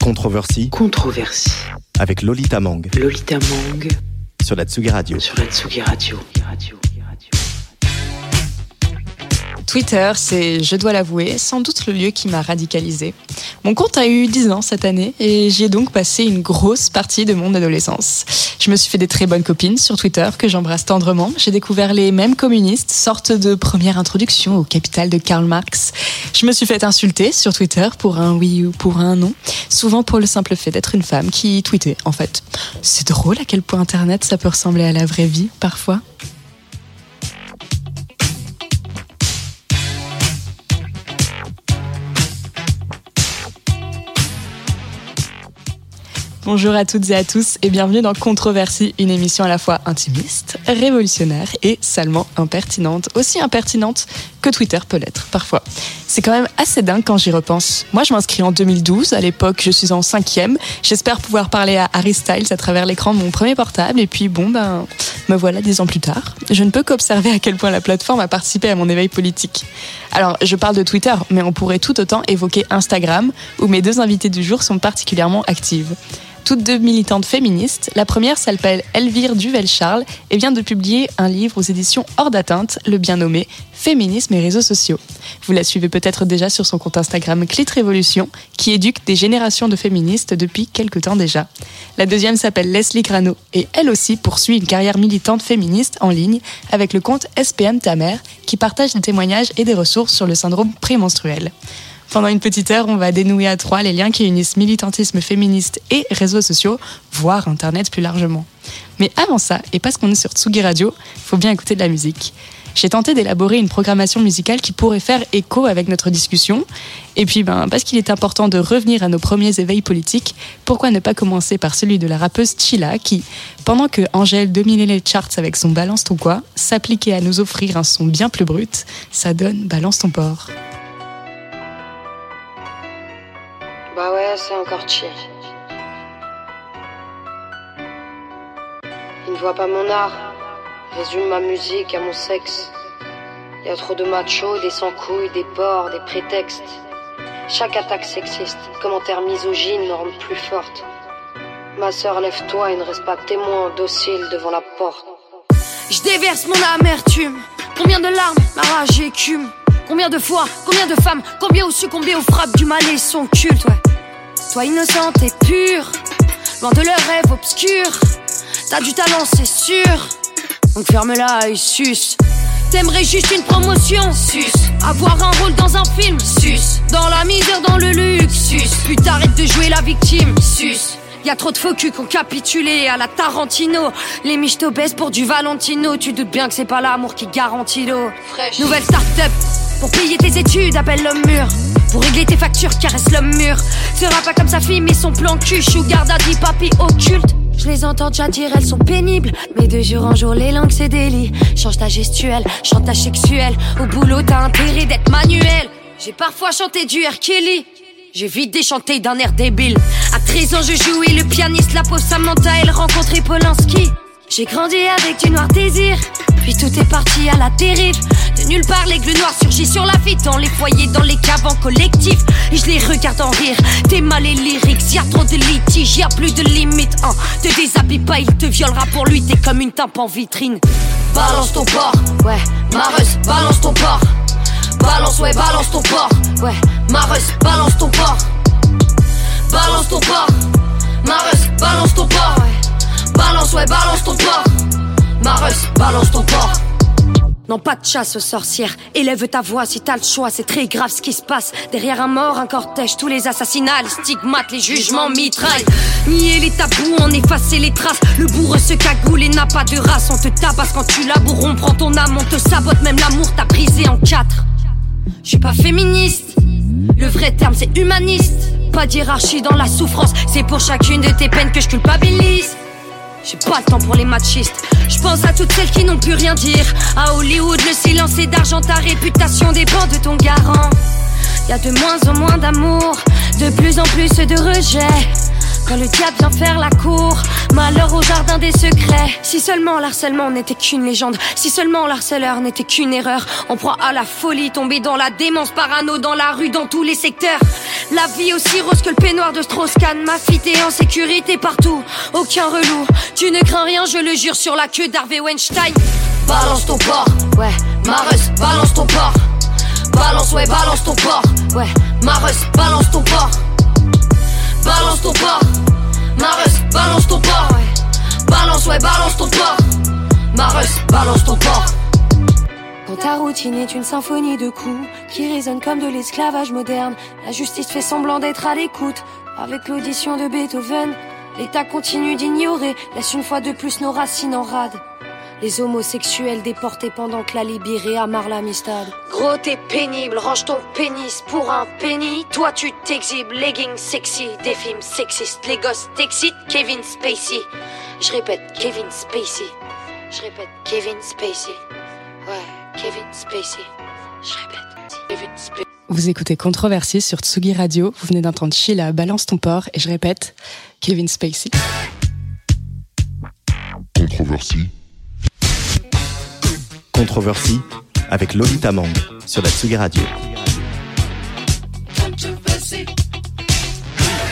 Controversy. Controversie. Avec Lolita Mang. Lolita Mang. Sur la Tsugi Radio. Sur la Tsugi Radio. Radio. Twitter, c'est, je dois l'avouer, sans doute le lieu qui m'a radicalisé. Mon compte a eu 10 ans cette année et j'y ai donc passé une grosse partie de mon adolescence. Je me suis fait des très bonnes copines sur Twitter que j'embrasse tendrement. J'ai découvert les mêmes communistes, sorte de première introduction au capital de Karl Marx. Je me suis fait insulter sur Twitter pour un oui ou pour un non, souvent pour le simple fait d'être une femme qui tweetait en fait. C'est drôle à quel point Internet ça peut ressembler à la vraie vie parfois. Bonjour à toutes et à tous et bienvenue dans Controversie, une émission à la fois intimiste, révolutionnaire et salement impertinente. Aussi impertinente que Twitter peut l'être parfois. C'est quand même assez dingue quand j'y repense. Moi, je m'inscris en 2012. À l'époque, je suis en cinquième. J'espère pouvoir parler à Harry Styles à travers l'écran de mon premier portable. Et puis, bon, ben, me voilà dix ans plus tard. Je ne peux qu'observer à quel point la plateforme a participé à mon éveil politique. Alors, je parle de Twitter, mais on pourrait tout autant évoquer Instagram, où mes deux invités du jour sont particulièrement actives toutes deux militantes féministes. La première s'appelle Elvire Duvel-Charles et vient de publier un livre aux éditions Hors d'atteinte, le bien nommé Féminisme et réseaux sociaux. Vous la suivez peut-être déjà sur son compte Instagram Clit Révolution, qui éduque des générations de féministes depuis quelque temps déjà. La deuxième s'appelle Leslie Grano et elle aussi poursuit une carrière militante féministe en ligne avec le compte SPM Tamer, qui partage des témoignages et des ressources sur le syndrome prémenstruel. Pendant une petite heure, on va dénouer à trois les liens qui unissent militantisme féministe et réseaux sociaux, voire Internet plus largement. Mais avant ça, et parce qu'on est sur Tsugi Radio, faut bien écouter de la musique. J'ai tenté d'élaborer une programmation musicale qui pourrait faire écho avec notre discussion. Et puis, ben, parce qu'il est important de revenir à nos premiers éveils politiques, pourquoi ne pas commencer par celui de la rappeuse Chila qui, pendant que Angèle dominait les charts avec son Balance ton quoi, s'appliquait à nous offrir un son bien plus brut, ça donne Balance ton porc. Bah ouais, c'est encore chill. Il ne voit pas mon art, résume ma musique à mon sexe. Y a trop de machos, des sans-couilles, des porcs, des prétextes. Chaque attaque sexiste, commentaire misogyne me rend plus forte. Ma sœur, lève-toi et ne reste pas témoin docile devant la porte. Je déverse mon amertume. Combien de larmes, ma rage écume. Combien de fois, combien de femmes, combien ont succombé aux frappes du mal et son culte, ouais. Toi innocente et pure, loin de leurs rêves obscurs. T'as du talent, c'est sûr. Donc ferme-la et suce. T'aimerais juste une promotion, sus. Avoir un rôle dans un film, sus. Dans la misère, dans le luxe, sus. Puis t'arrêtes de jouer la victime, sus. Y a trop de faux culs qui ont capitulé à la Tarantino. Les miches t'obèsent pour du Valentino. Tu doutes bien que c'est pas l'amour qui garantit l'eau. Nouvelle start-up. Pour payer tes études, appelle l'homme mur. Pour régler tes factures, caresse l'homme mur. Sera pas comme sa fille, mais son plan cul. Sugar daddy, papi occulte. Je les entends déjà dire, elles sont pénibles. Mais de jour en jour, les langues, c'est délit. Change ta gestuelle, chantage sexuel. Au boulot, t'as intérêt d'être manuel. J'ai parfois chanté du R. Kelly. J'ai vite déchanté d'un air débile. À 13 ans, je jouais le pianiste, la pauvre Samantha, elle rencontrait Polanski. J'ai grandi avec du noir désir, puis tout est parti à la dérive. De nulle part, l'aigle noir surgit sur la vie dans les foyers, dans les caves en collectif. Et je les regarde en rire. T'es mal et lyrics, y a trop de litiges, y a plus de limites. Hein. Te déshabille pas, il te violera pour lui, t'es comme une tape en vitrine. Balance ton porc, ouais, Mareuse, balance ton porc. Balance, ouais, balance ton porc. Ouais, Mareuse, balance ton porc. Balance ton porc. Mareuse, balance ton porc. Ouais. Balance, ouais, balance ton porc. Mareuse, balance ton porc. Non, pas de chasse aux sorcières. Élève ta voix si t'as le choix. C'est très grave ce qui se passe. Derrière un mort, un cortège, tous les assassinats, les stigmates, les jugements mitraillent. Nier les tabous, en effacer les traces. Le bourreau se cagoule et n'a pas de race. On te tabasse quand tu laboures, on prend ton âme, on te sabote. Même l'amour t'a brisé en quatre. Je suis pas féministe. Le vrai terme, c'est humaniste. Pas d'hierarchie dans la souffrance. C'est pour chacune de tes peines que je culpabilise. J'ai pas le temps pour les machistes. Je pense à toutes celles qui n'ont plus rien dire. À Hollywood, le silence est d'argent. Ta réputation dépend de ton garant. Y a de moins en moins d'amour, de plus en plus de rejet. Quand le diable vient faire la cour, Malheur au jardin des secrets. Si seulement l'harcèlement n'était qu'une légende, si seulement l'harceleur n'était qu'une erreur, en proie à la folie, tombé dans la démence parano, dans la rue, dans tous les secteurs. La vie aussi rose que le peignoir de Strauss-Kahn, ma fille en sécurité partout, aucun relou. Tu ne crains rien, je le jure, sur la queue d'Harvey Weinstein. Balance ton porc, ouais, Mareuse, balance ton porc. Balance, ouais, balance ton porc, ouais, Mareuse, balance ton porc. Balance ton porc, Mareuse, balance ton ouais. Balance, ouais, balance ton porc. Mareuse, balance ton porc. Quand ta routine est une symphonie de coups qui résonne comme de l'esclavage moderne, la justice fait semblant d'être à l'écoute. Avec l'audition de Beethoven, l'État continue d'ignorer, laisse une fois de plus nos racines en rade. Les homosexuels déportés pendant que la Libye réamarre l'amistad. Gros, t'es pénible, range ton pénis pour un penny. Toi, tu t'exhibes, leggings sexy, des films sexistes. Les gosses t'excitent, Kevin Spacey. Je répète, Kevin Spacey. Je répète, Kevin Spacey. Ouais, Kevin Spacey. Je répète, Kevin Spacey. Vous écoutez Controversie sur Tsugi Radio. Vous venez d'entendre Sheila, Balance ton porc. Et je répète, Kevin Spacey. Controversie. Controversie avec Lolita Mang sur la Tsugi Radio.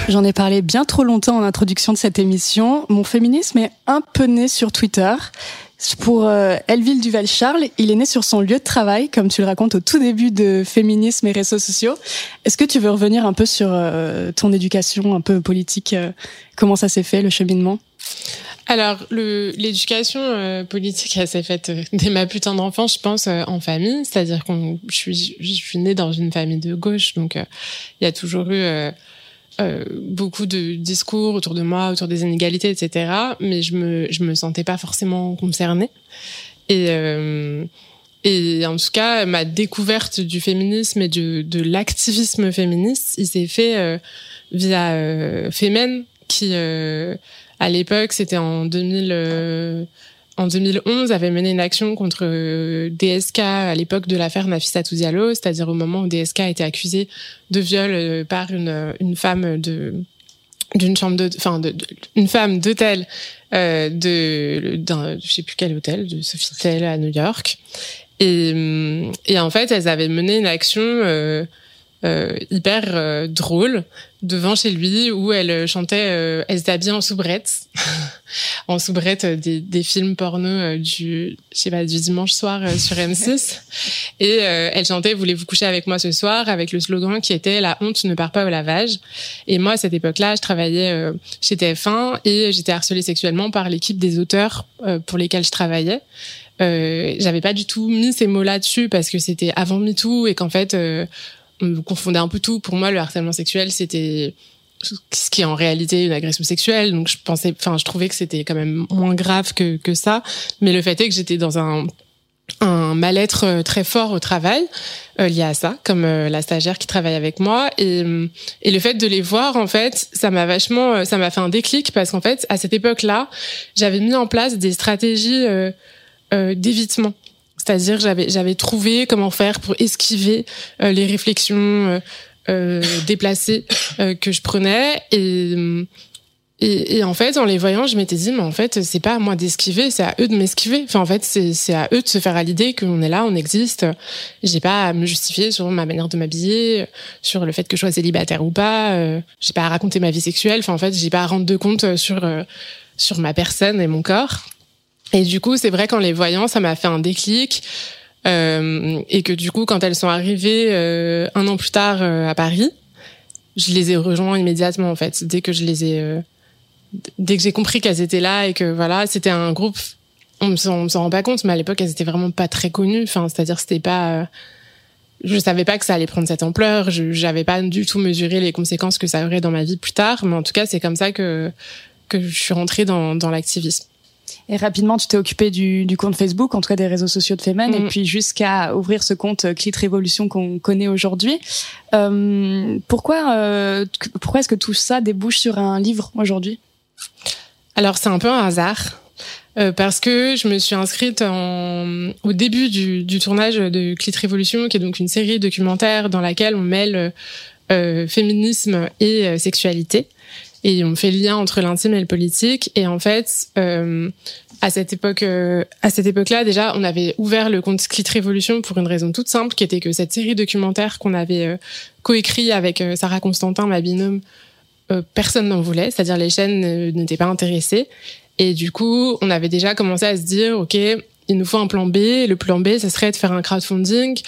J'en ai parlé bien trop longtemps en introduction de cette émission. Mon féminisme est un peu né sur Twitter. Pour euh, Elville Duval-Charles, il est né sur son lieu de travail, comme tu le racontes au tout début de féminisme et réseaux sociaux. Est-ce que tu veux revenir un peu sur euh, ton éducation un peu politique euh, Comment ça s'est fait, le cheminement? Alors, l'éducation euh, politique, elle s'est faite euh, dès ma putain d'enfance, je pense, euh, en famille. C'est-à-dire qu'on, je suis, née dans une famille de gauche, donc euh, il y a toujours eu beaucoup de discours autour de moi, autour des inégalités, etc. Mais je me, je me sentais pas forcément concernée. Et en tout cas, ma découverte du féminisme et de, de l'activisme féministe, il s'est fait via Femen, qui à l'époque, c'était en 2000, euh, en 2011, avait mené une action contre euh, DSK à l'époque de l'affaire Nafissatou Diallo, c'est-à-dire au moment où DSK a été accusé de viol euh, par une, une femme de d'une chambre de enfin de, une femme d'hôtel euh, de d'un je sais plus quel hôtel de Sofitel à New York. Et hum, et en fait elles avaient mené une action euh, euh, hyper euh, drôle devant chez lui où elle chantait euh, elle habillée en soubrette. En soubrette euh, des, des films porno euh, du je sais pas du dimanche soir euh, sur M6 et euh, elle chantait voulez-vous coucher avec moi ce soir avec le slogan qui était la honte ne part pas au lavage. Et moi à cette époque-là je travaillais euh, chez TF1 et j'étais harcelée sexuellement par l'équipe des auteurs euh, pour lesquels je travaillais. Euh, j'avais pas du tout mis ces mots là-dessus parce que c'était avant MeToo et qu'en fait euh, confondait un peu tout. Pour moi, le harcèlement sexuel, c'était ce qui est en réalité une agression sexuelle. Donc je pensais, enfin, je trouvais que c'était quand même moins grave que que ça. Mais le fait est que j'étais dans un un mal-être euh, très fort au travail euh, lié à ça, comme euh, la stagiaire qui travaille avec moi et euh, et le fait de les voir en fait, ça m'a vachement, euh, ça m'a fait un déclic parce qu'en fait à cette époque-là, j'avais mis en place des stratégies euh, d'évitement. C'est-à-dire j'avais j'avais trouvé comment faire pour esquiver euh, les réflexions euh, euh, déplacées euh, que je prenais. Et, et et en fait en les voyant je m'étais dit mais en fait c'est pas à moi d'esquiver c'est à eux de m'esquiver. Enfin en fait c'est à eux de se faire à l'idée qu'on est là on existe. J'ai pas à me justifier sur ma manière de m'habiller sur le fait que je sois célibataire ou pas euh, j'ai pas à raconter ma vie sexuelle. Enfin en fait j'ai pas à rendre de compte sur euh, sur ma personne et mon corps et du coup, c'est vrai qu'en les voyant, ça m'a fait un déclic. Euh, et que du coup, quand elles sont arrivées euh, un an plus tard euh, à Paris, je les ai rejoints immédiatement en fait. Dès que je les ai, euh, dès que j'ai compris qu'elles étaient là et que voilà, c'était un groupe. On me s'en rend pas compte, mais à l'époque, elles étaient vraiment pas très connues. Enfin, c'est-à-dire, c'était pas. euh, je savais pas que ça allait prendre cette ampleur. Je j'avais pas du tout mesuré les conséquences que ça aurait dans ma vie plus tard. Mais en tout cas, c'est comme ça que que je suis rentrée dans dans l'activisme. Et rapidement, tu t'es occupé du, du compte Facebook, en tout cas des réseaux sociaux de Femen, et Mhm. puis jusqu'à ouvrir ce compte euh, Clit Révolution qu'on connaît aujourd'hui. Euh, pourquoi, euh, pourquoi est-ce que tout ça débouche sur un livre aujourd'hui? Alors c'est un peu un hasard. euh, parce que je me suis inscrite en, au début du, du tournage de Clit Révolution, qui est donc une série documentaire dans laquelle on mêle euh, féminisme et euh, sexualité. Et on fait le lien entre l'intime et le politique. Et en fait, euh, à cette époque, euh, à cette époque-là, déjà, on avait ouvert le compte Clit Révolution pour une raison toute simple, qui était que cette série documentaire qu'on avait euh, coécrit avec euh, Sarah Constantin, ma binôme, euh, personne n'en voulait, c'est-à-dire les chaînes n'étaient pas intéressées. Et du coup, on avait déjà commencé à se dire, ok, il nous faut un plan B. Le plan B, ça serait de faire un crowdfunding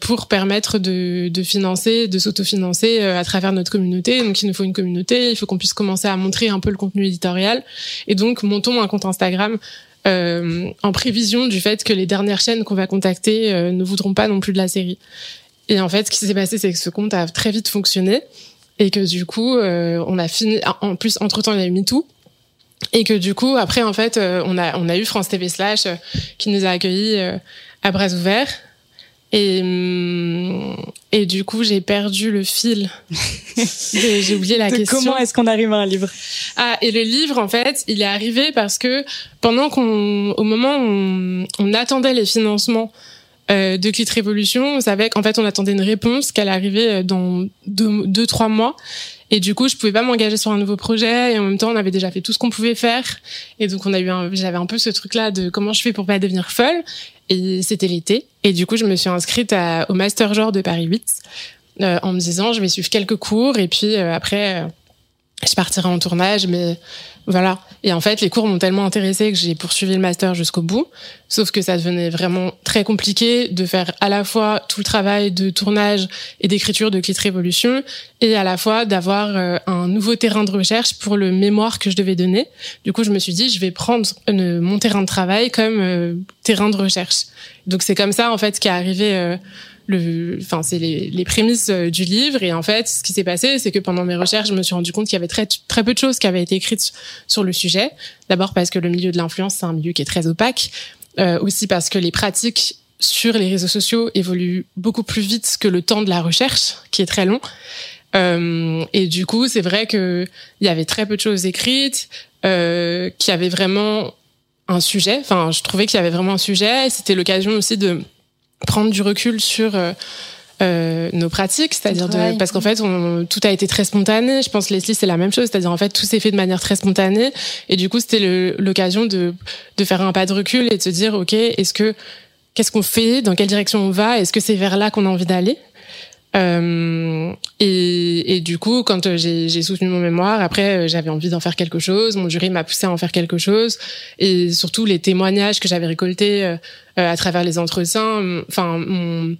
pour permettre de, de financer, de s'autofinancer euh, à travers notre communauté. Donc, il nous faut une communauté. Il faut qu'on puisse commencer à montrer un peu le contenu éditorial. Et donc, montons un compte Instagram euh, en prévision du fait que les dernières chaînes qu'on va contacter euh, ne voudront pas non plus de la série. Et en fait, ce qui s'est passé, c'est que ce compte a très vite fonctionné et que du coup, euh, on a fini. En plus, entre temps, il y a eu MeToo. Et que du coup, après, en fait, euh, on a on a eu France TV slash euh, qui nous a accueillis euh, à bras ouverts. Et hum, et du coup, j'ai perdu le fil. j'ai j'ai oublié la De question. comment est-ce qu'on arrive à un livre? Ah, et le livre, en fait, il est arrivé parce que pendant qu'on, au moment où on, on attendait les financements euh, de Clit Révolution, on savait qu'en fait, on attendait une réponse qu'elle arrivait dans deux, deux, trois mois. Et du coup, je pouvais pas m'engager sur un nouveau projet. Et en même temps, on avait déjà fait tout ce qu'on pouvait faire. Et donc, on a eu j'avais un peu ce truc-là de comment je fais pour pas devenir folle. Et c'était l'été. Et du coup, je me suis inscrite à, au Master Genre de Paris 8 euh, en me disant, je vais suivre quelques cours. Et puis euh, après, euh, je partirai en tournage, mais voilà. Et en fait, les cours m'ont tellement intéressé que j'ai poursuivi le master jusqu'au bout. Sauf que ça devenait vraiment très compliqué de faire à la fois tout le travail de tournage et d'écriture de Clit Révolution et à la fois d'avoir euh, un nouveau terrain de recherche pour le mémoire que je devais donner. Du coup, je me suis dit, je vais prendre euh, mon terrain de travail comme euh, terrain de recherche. Donc c'est comme ça en fait qu'est arrivé le, enfin c'est les, les prémices euh, du livre et en fait ce qui s'est passé c'est que pendant mes recherches je me suis rendu compte qu'il y avait très très peu de choses qui avaient été écrites sur le sujet. D'abord parce que le milieu de l'influence c'est un milieu qui est très opaque, euh, aussi parce que les pratiques sur les réseaux sociaux évoluent beaucoup plus vite que le temps de la recherche qui est très long. Euh, et du coup c'est vrai que il y avait très peu de choses écrites, euh, qui avaient vraiment un sujet. Enfin je trouvais qu'il y avait vraiment un sujet. et C'était l'occasion aussi de prendre du recul sur euh, euh, nos pratiques, c'est-à-dire de parce qu'en fait on, tout a été très spontané. Je pense Leslie c'est la même chose, c'est-à-dire en fait tout s'est fait de manière très spontanée. Et du coup c'était le- l'occasion de de faire un pas de recul et de se dire ok est-ce que qu'est-ce qu'on fait, dans quelle direction on va, est-ce que c'est vers là qu'on a envie d'aller? Euh, et, du coup, quand euh, j'ai soutenu mon mémoire, après euh, j'avais envie d'en faire quelque chose. Mon jury m'a poussé à en faire quelque chose, et surtout les témoignages que j'avais récoltés à travers les entretiens, enfin, m'ont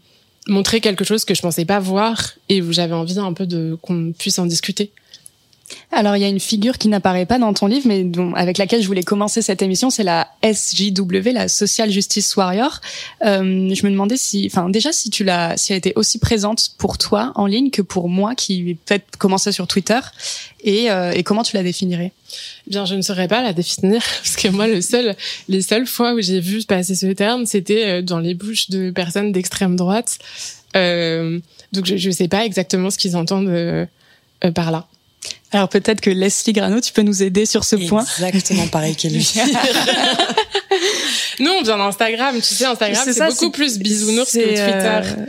montré quelque chose que je pensais pas voir et où j'avais envie un peu de qu'on puisse en discuter. Alors, il y a une figure qui n'apparaît pas dans ton livre, mais dont, avec laquelle je voulais commencer cette émission, c'est la SJW, la Social Justice Warrior. Euh, je me demandais si, enfin, déjà, si tu l'as, si elle était aussi présente pour toi en ligne que pour moi, qui peut-être commencé sur Twitter, et, euh, et comment tu la définirais? Eh Bien, je ne saurais pas la définir parce que moi, le seul, les seules fois où j'ai vu passer ce terme, c'était euh, dans les bouches de personnes d'extrême droite. Euh, donc, je ne sais pas exactement ce qu'ils entendent euh, euh, par là. Alors peut-être que Leslie Grano, tu peux nous aider sur ce point. Exactement pareil qu'elle lui. Nous, on vient d'Instagram. Tu sais, Instagram, C'est beaucoup plus bisounours que C'est, Twitter. euh,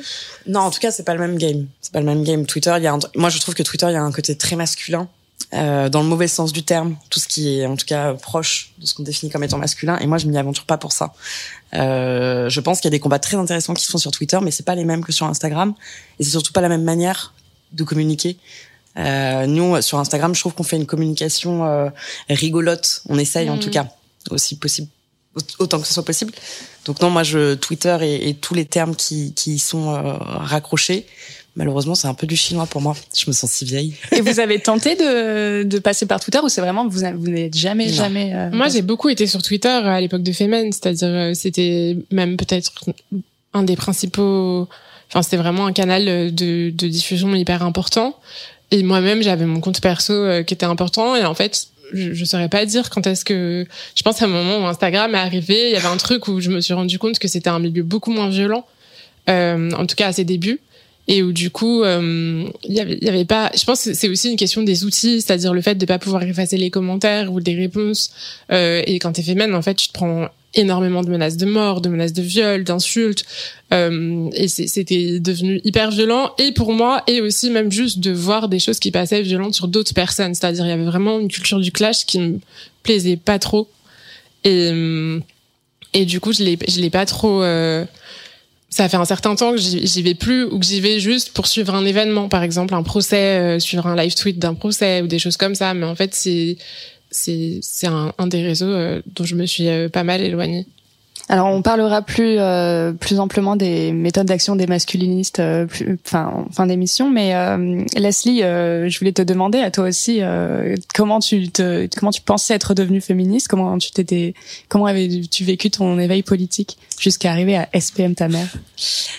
Non, en tout cas, c'est pas le même game. C'est pas le même game. Twitter, il y a un... moi je trouve que Twitter, il y a un côté très masculin, euh, dans le mauvais sens du terme. Tout ce qui est, en tout cas, proche de ce qu'on définit comme étant masculin. Et moi, je m'y aventure pas pour ça. Euh, je pense qu'il y a des combats très intéressants qui se font sur Twitter, mais c'est pas les mêmes que sur Instagram. Et c'est surtout pas la même manière de communiquer. Euh, nous, sur Instagram, je trouve qu'on fait une communication euh, rigolote. On essaye, en tout cas, aussi possible, autant que ce soit possible. Donc non, moi, je Twitter et, et tous les termes qui, qui y sont euh, raccrochés, malheureusement, c'est un peu du chinois pour moi. Je me sens si vieille. Et vous avez tenté de, de passer par Twitter ou c'est vraiment vous, vous n'êtes jamais Non. jamais euh, Moi, j'ai beaucoup été sur Twitter à l'époque de Femen, c'est-à-dire euh, c'était même peut-être un des principaux. Enfin, c'était vraiment un canal de, de diffusion hyper important. Et moi-même, j'avais mon compte perso euh, qui était important. Et en fait, je, je saurais pas dire quand est-ce que. Je pense à un moment où Instagram est arrivé, il y avait un truc où je me suis rendu compte que c'était un milieu beaucoup moins violent, euh, en tout cas à ses débuts. Et où du coup, euh, il y avait, y avait pas. Je pense que c'est aussi une question des outils, c'est-à-dire le fait de pas pouvoir effacer les commentaires ou des réponses. Euh, et quand t'es féminine, en fait, tu te prends énormément de menaces de mort, de menaces de viol, d'insultes. Euh, et c'était devenu hyper violent. Et pour moi, et aussi même juste de voir des choses qui passaient violentes sur d'autres personnes. C'est-à-dire, il y avait vraiment une culture du clash qui me plaisait pas trop. Et, et du coup, je l'ai, l'ai pas trop. euh, ça fait un certain temps que j'y vais plus ou que j'y vais juste pour suivre un événement, par exemple un procès, euh, suivre un live tweet d'un procès ou des choses comme ça. Mais en fait, c'est c'est un, un des réseaux euh, dont je me suis euh, pas mal éloignée. Alors, on parlera plus euh, plus amplement des méthodes d'action des masculinistes, euh, plus, enfin en fin d'émission. Mais euh, Leslie, euh, je voulais te demander à toi aussi euh, comment tu te comment tu pensais être devenue féministe, comment tu t'étais, comment avais-tu vécu ton éveil politique jusqu'à arriver à SPM ta mère?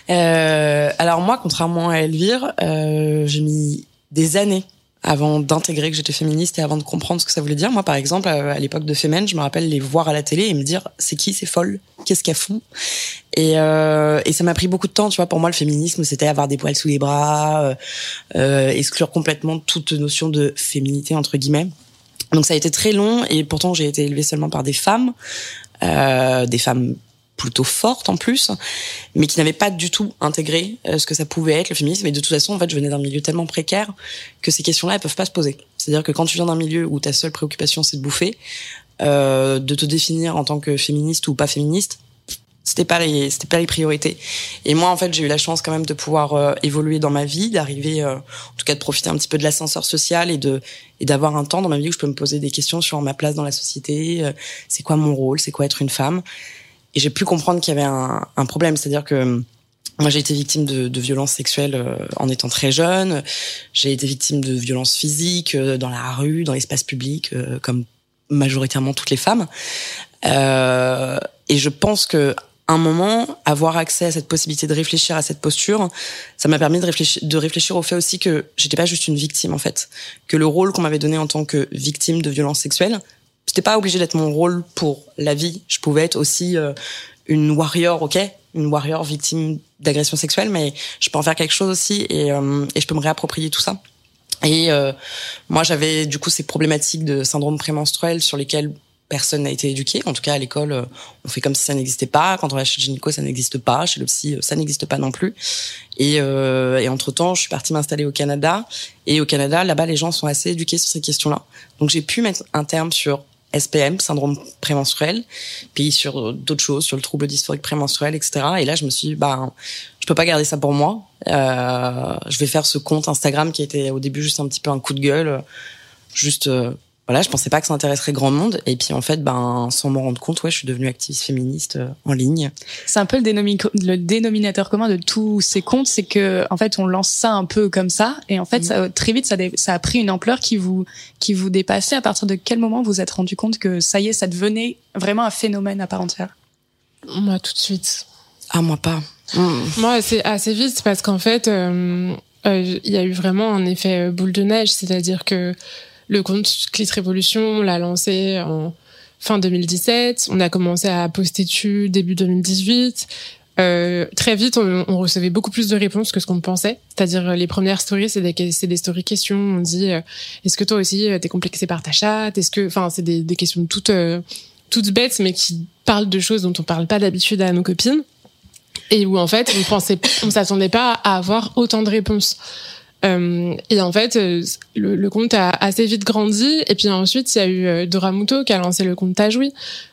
Euh, alors moi, contrairement à Elvire, euh, j'ai mis des années avant d'intégrer que j'étais féministe et avant de comprendre ce que ça voulait dire. Moi, par exemple, euh, à l'époque de Femen, je me rappelle les voir à la télé et me dire c'est qui ces folles, qu'est-ce qu'elles font? Et, euh, et ça m'a pris beaucoup de temps, tu vois. Pour moi, le féminisme, c'était avoir des poils sous les bras, euh, euh, exclure complètement toute notion de féminité entre guillemets. Donc ça a été très long et pourtant j'ai été élevée seulement par des femmes, euh, des femmes plutôt fortes en plus, mais qui n'avaient pas du tout intégré euh, ce que ça pouvait être le féminisme. Et de toute façon, en fait, je venais d'un milieu tellement précaire que ces questions-là, elles peuvent pas se poser. C'est-à-dire que quand tu viens d'un milieu où ta seule préoccupation c'est de bouffer, euh, de te définir en tant que féministe ou pas féministe, c'était pas les c'était pas les priorités. Et moi, en fait, j'ai eu la chance quand même de pouvoir euh, évoluer dans ma vie, d'arriver, euh, en tout cas, de profiter un petit peu de l'ascenseur social et de et d'avoir un temps dans ma vie où je peux me poser des questions sur ma place dans la société, euh, c'est quoi mon rôle, c'est quoi être une femme. Et j'ai pu comprendre qu'il y avait un, un problème, c'est-à-dire que moi, j'ai été victime de, de violences sexuelles euh, en étant très jeune. J'ai été victime de violences physiques euh, dans la rue, dans l'espace public, euh, comme majoritairement toutes les femmes. Euh, et je pense que un moment, avoir accès à cette possibilité de réfléchir à cette posture, ça m'a permis de réfléchir, de réfléchir au fait aussi que j'étais pas juste une victime en fait, que le rôle qu'on m'avait donné en tant que victime de violences sexuelles, c'était pas obligé d'être mon rôle pour la vie. Je pouvais être aussi euh, une warrior, ok, une warrior victime d'agression sexuelle, mais je peux en faire quelque chose aussi et, euh, et je peux me réapproprier tout ça. Et euh, moi, j'avais du coup ces problématiques de syndrome prémenstruel sur lesquelles personne n'a été éduqué. En tout cas, à l'école, euh, on fait comme si ça n'existait pas. Quand on va chez le gynéco, ça n'existe pas. Chez le psy, euh, ça n'existe pas non plus. Et, euh, et entre-temps, je suis partie m'installer au Canada. Et au Canada, là-bas, les gens sont assez éduqués sur ces questions-là. Donc, j'ai pu mettre un terme sur SPM, syndrome prémenstruel, puis sur d'autres choses, sur le trouble dysphorique prémenstruel, etc. Et là, je me suis dit, bah, je peux pas garder ça pour moi. Euh, je vais faire ce compte Instagram qui était au début juste un petit peu un coup de gueule, juste euh, voilà, je pensais pas que ça intéresserait grand monde. Et puis en fait, ben, sans m'en rendre compte, ouais, je suis devenue activiste féministe euh, en ligne. C'est un peu le, dénomi- le dénominateur commun de tous ces comptes, c'est que en fait on lance ça un peu comme ça, et en fait ça, très vite ça, a pris une ampleur qui vous qui vous dépassait. À partir de quel moment vous vous êtes rendu compte que ça y est, ça devenait vraiment un phénomène à part entière? Moi, tout de suite. Ah, moi pas. Mm. Moi, assez, assez vite, parce qu'en fait, euh, euh, il y a eu vraiment un effet boule de neige, c'est-à-dire que le compte Clit Révolution, on l'a lancé en fin 2017, on a commencé à poster dessus début 2018. Euh, très vite, on, on recevait beaucoup plus de réponses que ce qu'on pensait. C'est-à-dire, euh, les premières stories, c'est des, c'est des stories questions. On dit, euh, est-ce que toi aussi, euh, t'es complexé par ta chatte? Est-ce que, enfin, c'est des, des questions toutes, euh, toutes bêtes, mais qui parlent de choses dont on parle pas d'habitude à nos copines et où en fait on pensait on s'attendait pas à avoir autant de réponses euh, et en fait euh, le, le compte a assez vite grandi et puis ensuite il y a eu euh, Dora Muto qui a lancé le compte Tajoui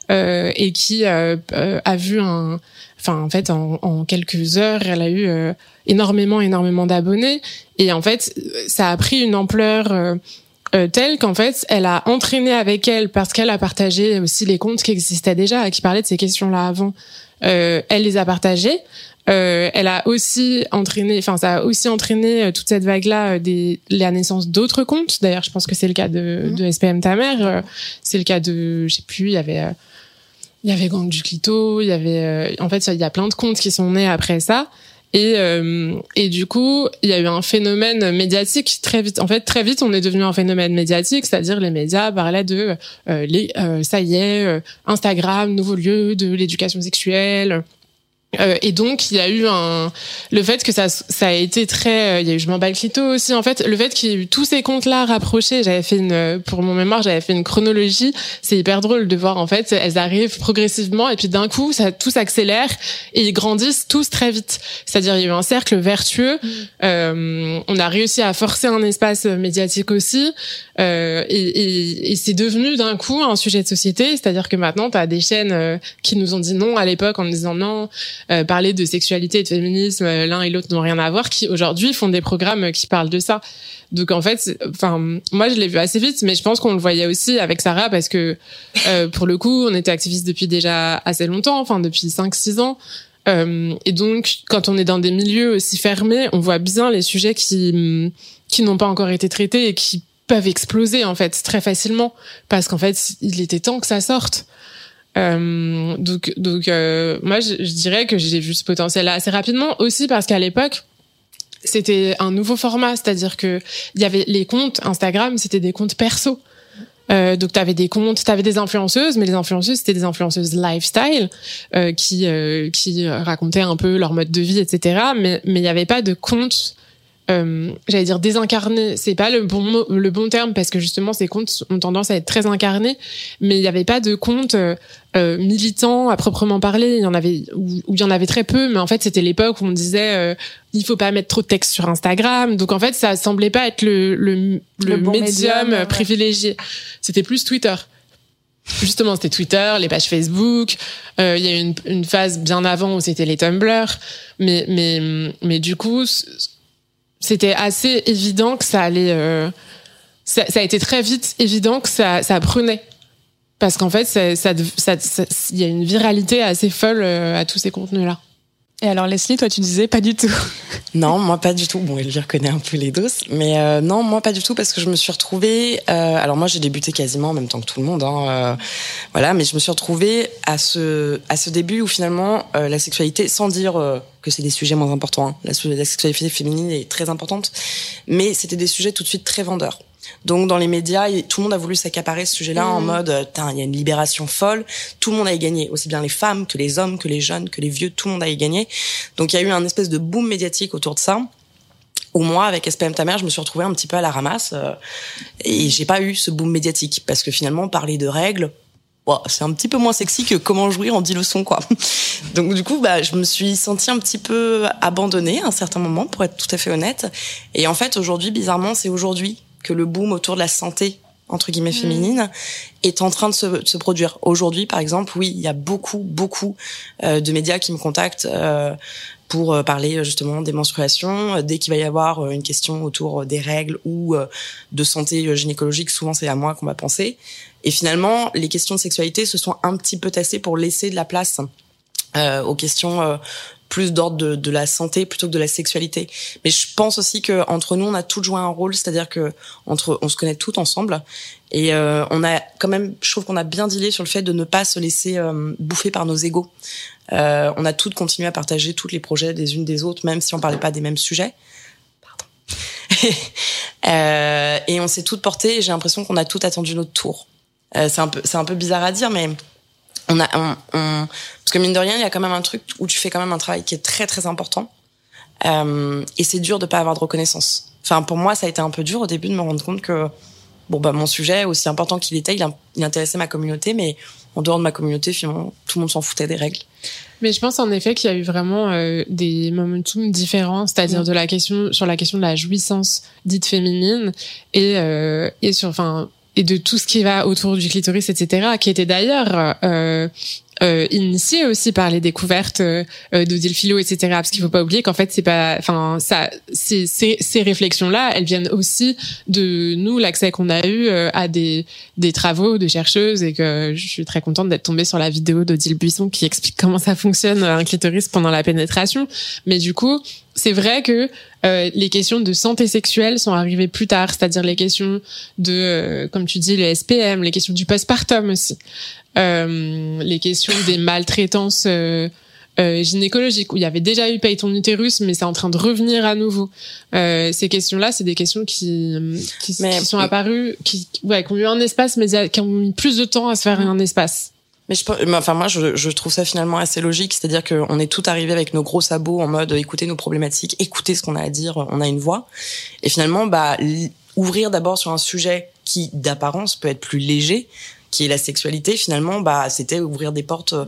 euh, et qui euh, a vu un enfin en fait en, en quelques heures elle a eu énormément énormément d'abonnés et en fait ça a pris une ampleur euh, telle qu'en fait, elle a entraîné avec elle parce qu'elle a partagé aussi les comptes qui existaient déjà, qui parlaient de ces questions-là avant. Euh, elle les a partagés. Euh, elle a aussi entraîné, enfin ça a aussi entraîné euh, toute cette vague-là euh, des la naissance d'autres comptes. D'ailleurs, je pense que c'est le cas de, de SPM ta mère. euh, c'est le cas de, je sais plus, il y avait, il y avait Gang du Clito, il y avait, euh, en fait, il y a plein de comptes qui sont nés après ça. Et, euh, et du coup, il y a eu un phénomène médiatique très vite. En fait, très vite, on est devenu un phénomène médiatique, c'est-à-dire les médias parlaient de euh, les, euh, ça y est, Instagram, nouveau lieu de l'éducation sexuelle. Euh, et donc il y a eu un le fait que ça ça a été très euh, il y a eu je m'en bats le clito aussi. En fait le fait qu'il y ait eu tous ces comptes là rapprochés j'avais fait une pour mon mémoire j'avais fait une chronologie. C'est hyper drôle de voir en fait elles arrivent progressivement et puis d'un coup ça tout s'accélère et ils grandissent tous très vite. C'est-à-dire il y a eu un cercle vertueux. Mmh. euh, on a réussi à forcer un espace médiatique aussi. Euh, et, et, et c'est devenu d'un coup un sujet de société. C'est-à-dire que maintenant tu as des chaînes euh, qui nous ont dit non à l'époque en disant non euh, parler de sexualité et de féminisme, euh, l'un et l'autre n'ont rien à voir, qui aujourd'hui font des programmes qui parlent de ça. Donc en fait, enfin moi je l'ai vu assez vite, mais je pense qu'on le voyait aussi avec Sarah parce que euh, pour le coup, on était activistes depuis déjà assez longtemps, enfin depuis 5-6 ans. Euh, et donc, quand on est dans des milieux aussi fermés, on voit bien les sujets qui qui n'ont pas encore été traités et qui peuvent exploser en fait très facilement parce qu'en fait, il était temps que ça sorte. Euh, donc, donc euh, moi, je, je dirais que j'ai vu ce potentiel-là assez rapidement, aussi parce qu'à l'époque, c'était un nouveau format, c'est-à-dire que il y avait les comptes Instagram, c'était des comptes perso. Euh, donc tu avais des comptes, tu avais des influenceuses, mais les influenceuses c'était des influenceuses lifestyle euh, qui euh, qui racontaient un peu leur mode de vie, etc. Mais mais il n'y avait pas de compte euh, j'allais dire désincarné, c'est pas le bon mot, le bon terme parce que justement ces comptes ont tendance à être très incarnés, mais il n'y avait pas de compte euh, euh, militant à proprement parler. Il y en avait ou il y en avait très peu, mais en fait c'était l'époque où on disait euh, il faut pas mettre trop de texte sur Instagram. Donc en fait ça semblait pas être le le, le, Le bon médium, médium, ouais. privilégié. C'était plus Twitter. Justement, c'était Twitter, les pages Facebook. Euh, Il y a eu une, une phase bien avant où c'était les Tumblr, mais mais mais du coup, c'était assez évident que ça allait. euh, ça, a été très vite évident que ça ça prenait parce qu'en fait, ça ça ça- il y a une viralité assez folle euh, à tous ces contenus-là. Et alors Leslie, toi tu disais pas du tout. Non, moi pas du tout. Bon, elle reconnaît un peu les doses, mais euh, non, moi pas du tout parce que je me suis retrouvée. euh, alors moi j'ai débuté quasiment en même temps que tout le monde, hein, euh, voilà, mais je me suis retrouvée à ce à ce début où finalement la sexualité, sans dire que c'est des sujets moins importants, hein, la sexualité féminine est très importante, mais c'était des sujets tout de suite très vendeurs. Donc dans les médias, tout le monde a voulu s'accaparer ce sujet-là en mode, euh, Tain, il y a une libération folle, tout le monde a y gagné, aussi bien les femmes que les hommes, que les jeunes, que les vieux, tout le monde a y gagné. Donc il y a eu un espèce de boom médiatique autour de ça. Où moi, avec SPM ta mère, je me suis retrouvée un petit peu à la ramasse euh, et j'ai pas eu ce boom médiatique parce que finalement, parler de règles, c'est un petit peu moins sexy que comment jouir en 10 leçons, quoi. Donc du coup, bah, je me suis sentie un petit peu abandonnée à un certain moment, pour être tout à fait honnête. Et en fait, aujourd'hui, bizarrement, c'est aujourd'hui que le boom autour de la santé entre guillemets féminine est en train de se, de se produire. Aujourd'hui, par exemple, oui, il y a beaucoup, beaucoup euh, de médias qui me contactent euh, pour euh, parler justement des menstruations. Dès qu'il va y avoir une question autour des règles ou de santé gynécologique, souvent c'est à moi qu'on va penser. Et finalement, les questions de sexualité se sont un petit peu tassées pour laisser de la place euh, aux questions plus d'ordre de, de la santé plutôt que de la sexualité. Mais je pense aussi que entre nous, on a toutes joué un rôle, c'est-à-dire que entre, on se connaît toutes ensemble et euh, on a quand même, je trouve qu'on a bien dealé sur le fait de ne pas se laisser euh, bouffer par nos égaux. Euh, on a toutes continué à partager tous les projets des unes des autres, même si on parlait pas des mêmes sujets. Pardon. euh, et on s'est toutes portées. J'ai l'impression qu'on a toutes attendu notre tour. Euh, c'est un peu, c'est un peu bizarre à dire, mais on a, on, on- parce que mine de rien, il y a quand même un truc où tu fais quand même un travail qui est très très important. Euh, et c'est dur de pas avoir de reconnaissance. Enfin, pour moi, ça a été un peu dur au début de me rendre compte que bon bah mon sujet, aussi important qu'il était, il, il intéressait ma communauté, mais en dehors de ma communauté, finalement, tout le monde s'en foutait des règles. Mais je pense en effet qu'il y a eu vraiment euh, des momentum différents, c'est-à-dire de la question sur la question de la jouissance dite féminine et euh, et sur enfin et de tout ce qui va autour du clitoris, etc., qui était d'ailleurs euh, euh, initié aussi par les découvertes euh, d'Odile Philo, etc. Parce qu'il faut pas oublier qu'en fait c'est pas, enfin ça, ces, ces, réflexions-là, elles viennent aussi de nous, l'accès qu'on a eu euh, à des des travaux de chercheuses et que je suis très contente d'être tombée sur la vidéo d'Odile Buisson qui explique comment ça fonctionne un clitoris pendant la pénétration. Mais du coup, c'est vrai que euh, les questions de santé sexuelle sont arrivées plus tard, c'est-à-dire les questions de, euh, comme tu dis, le SPM, les questions du postpartum aussi, euh, les questions des maltraitances euh, euh, gynécologiques, où il y avait déjà eu paye ton utérus, mais c'est en train de revenir à nouveau. Euh, ces questions-là, c'est des questions qui, qui, sont apparues, qui, ouais, qui ont eu un espace, mais qui ont mis plus de temps à se faire un espace. Mais je, enfin moi je, je trouve ça finalement assez logique, c'est-à-dire qu'on est tout arrivé avec nos gros sabots en mode écoutez nos problématiques, écoutez ce qu'on a à dire, on a une voix, et finalement bah ouvrir d'abord sur un sujet qui d'apparence peut être plus léger, qui est la sexualité, finalement bah c'était ouvrir des portes euh,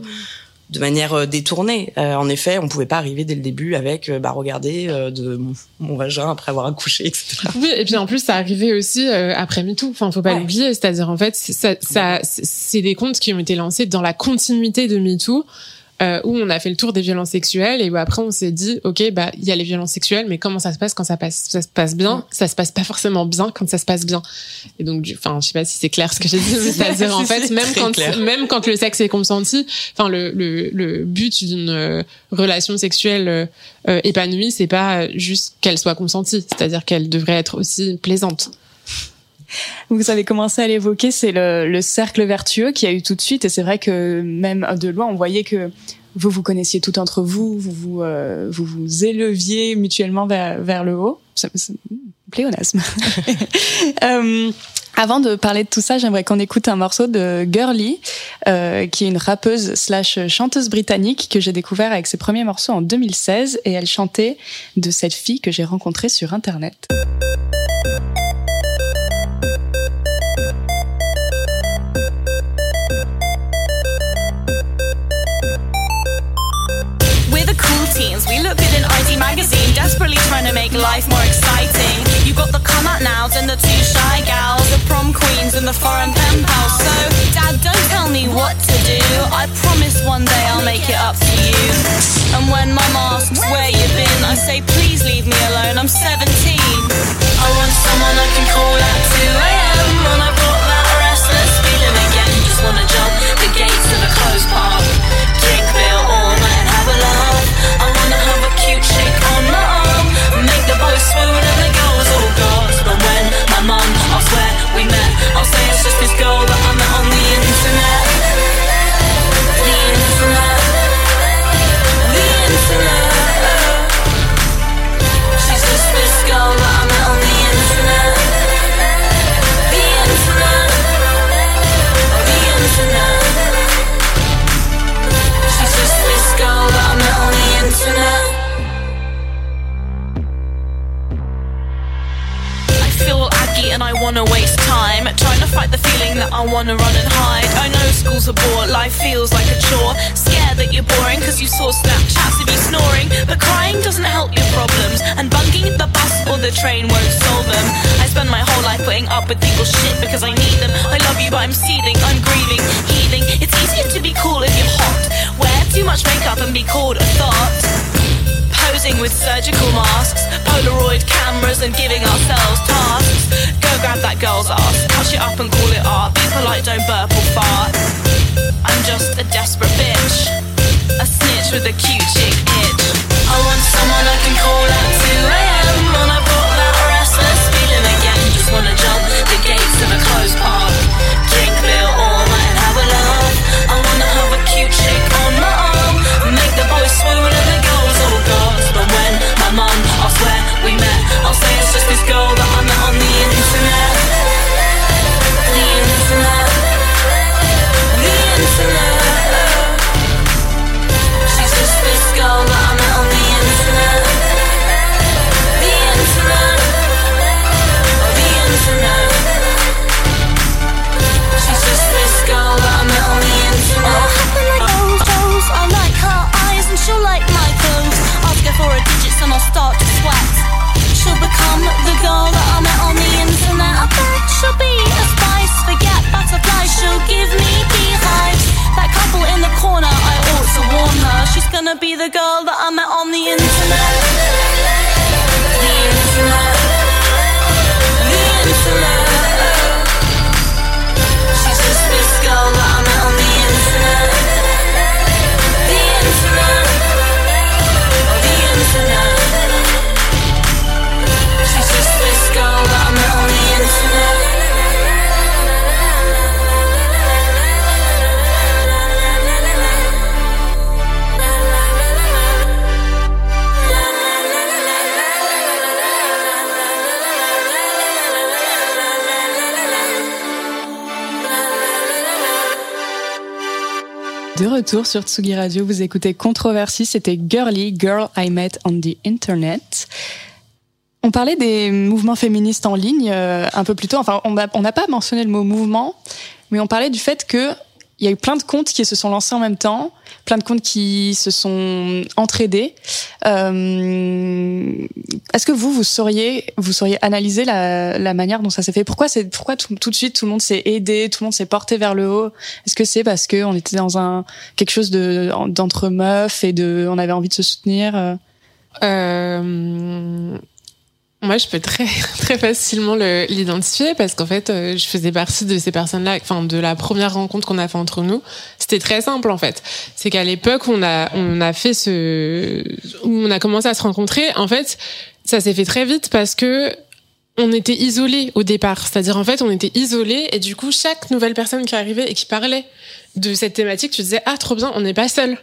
de manière euh, détournée. Euh, en effet, on pouvait pas arriver dès le début avec euh, bah regardez euh, de mon, mon vagin après avoir accouché, etc. Oui, et puis en plus, ça arrivait aussi euh, après MeToo. Enfin, faut pas Ouais. l'oublier. C'est-à-dire, en fait, ça, ça, c'est des comptes qui ont été lancés dans la continuité de MeToo. Euh, où on a fait le tour des violences sexuelles et où après on s'est dit ok bah il y a les violences sexuelles mais comment ça se passe quand ça passe ça se passe bien? Ça se passe pas forcément bien quand ça se passe bien. Et donc enfin je sais pas si c'est clair ce que j'ai dit mais c'est-à-dire en fait même quand clair. même quand le sexe est consenti enfin le le, le but d'une euh, relation sexuelle euh, épanouie c'est pas juste qu'elle soit consentie. C'est-à-dire qu'elle devrait être aussi plaisante Vous avez commencé à l'évoquer, c'est le, le cercle vertueux qui a eu tout de suite. Et c'est vrai que même de loin, on voyait que vous vous connaissiez tout entre vous, vous vous, euh, éleviez mutuellement vers, le haut. Ça- pléonasme. Euh, avant de parler de tout ça, j'aimerais qu'on écoute un morceau de Girly, euh, qui est une rappeuse slash chanteuse britannique que j'ai découvert avec ses premiers morceaux en 2016 et elle chantait de cette fille que j'ai rencontrée sur Internet. Desperately trying to make life more exciting. You got the come out nows and the two shy gals, the prom queens and the foreign pen pals. So, Dad, don't tell me what to do. I promise one day I'll make it up to you. And when mum asks where you've been, I say, please leave me alone, I'm 17. I want someone I can call at 2 a.m. when I've got that restless feeling again. Just wanna jump wanna waste time Trying to fight the feeling that I wanna run and hide. I know school's a bore, life feels like a chore. Scared that you're boring cause you saw Snapchats of you snoring. But crying doesn't help your problems And bunking the bus or the train won't solve them. I spend my whole life putting up with people's shit because I need them. I love you but I'm seething, I'm grieving, healing. It's easier to be cool if you're hot. Wear too much makeup and be called a thought posing with surgical masks, Polaroid cameras, and giving ourselves tasks. Go grab that girl's ass, touch it up and call it art. Be polite, don't burp or fart. I'm just a desperate bitch, a snitch with a cute chick itch. I want someone I can call at 2 a.m. when I've got that restless feeling again. Just wanna jump gonna be the girl that I met on the internet. The internet. Retour sur Tsugi Radio, vous écoutez Controversie, c'était Girly, Girl I Met on the Internet. On parlait des mouvements féministes en ligne euh, un peu plus tôt. Enfin, on n'a pas mentionné le mot mouvement, mais on parlait du fait que il y a eu plein de comptes qui se sont lancés en même temps, plein de comptes qui se sont entraidés. Euh, Est-ce que vous, vous sauriez, vous sauriez analyser la, la manière dont ça s'est fait? Pourquoi c'est, pourquoi tout, de suite tout le monde s'est aidé, tout le monde s'est porté vers le haut? Est-ce que c'est parce que on était dans un quelque chose de d'entre meufs et de, on avait envie de se soutenir? Euh? Moi, je peux très très facilement l'identifier parce qu'en fait, euh, je faisais partie de ces personnes-là. Enfin, de la première rencontre qu'on a fait entre nous, c'était très simple en fait. C'est qu'à l'époque, on a on a fait ce où on a commencé à se rencontrer. En fait, ça s'est fait très vite parce que on était isolés au départ. C'est-à-dire, en fait, on était isolés et du coup, chaque nouvelle personne qui arrivait et qui parlait de cette thématique, tu disais ah trop bien, on n'est pas seul.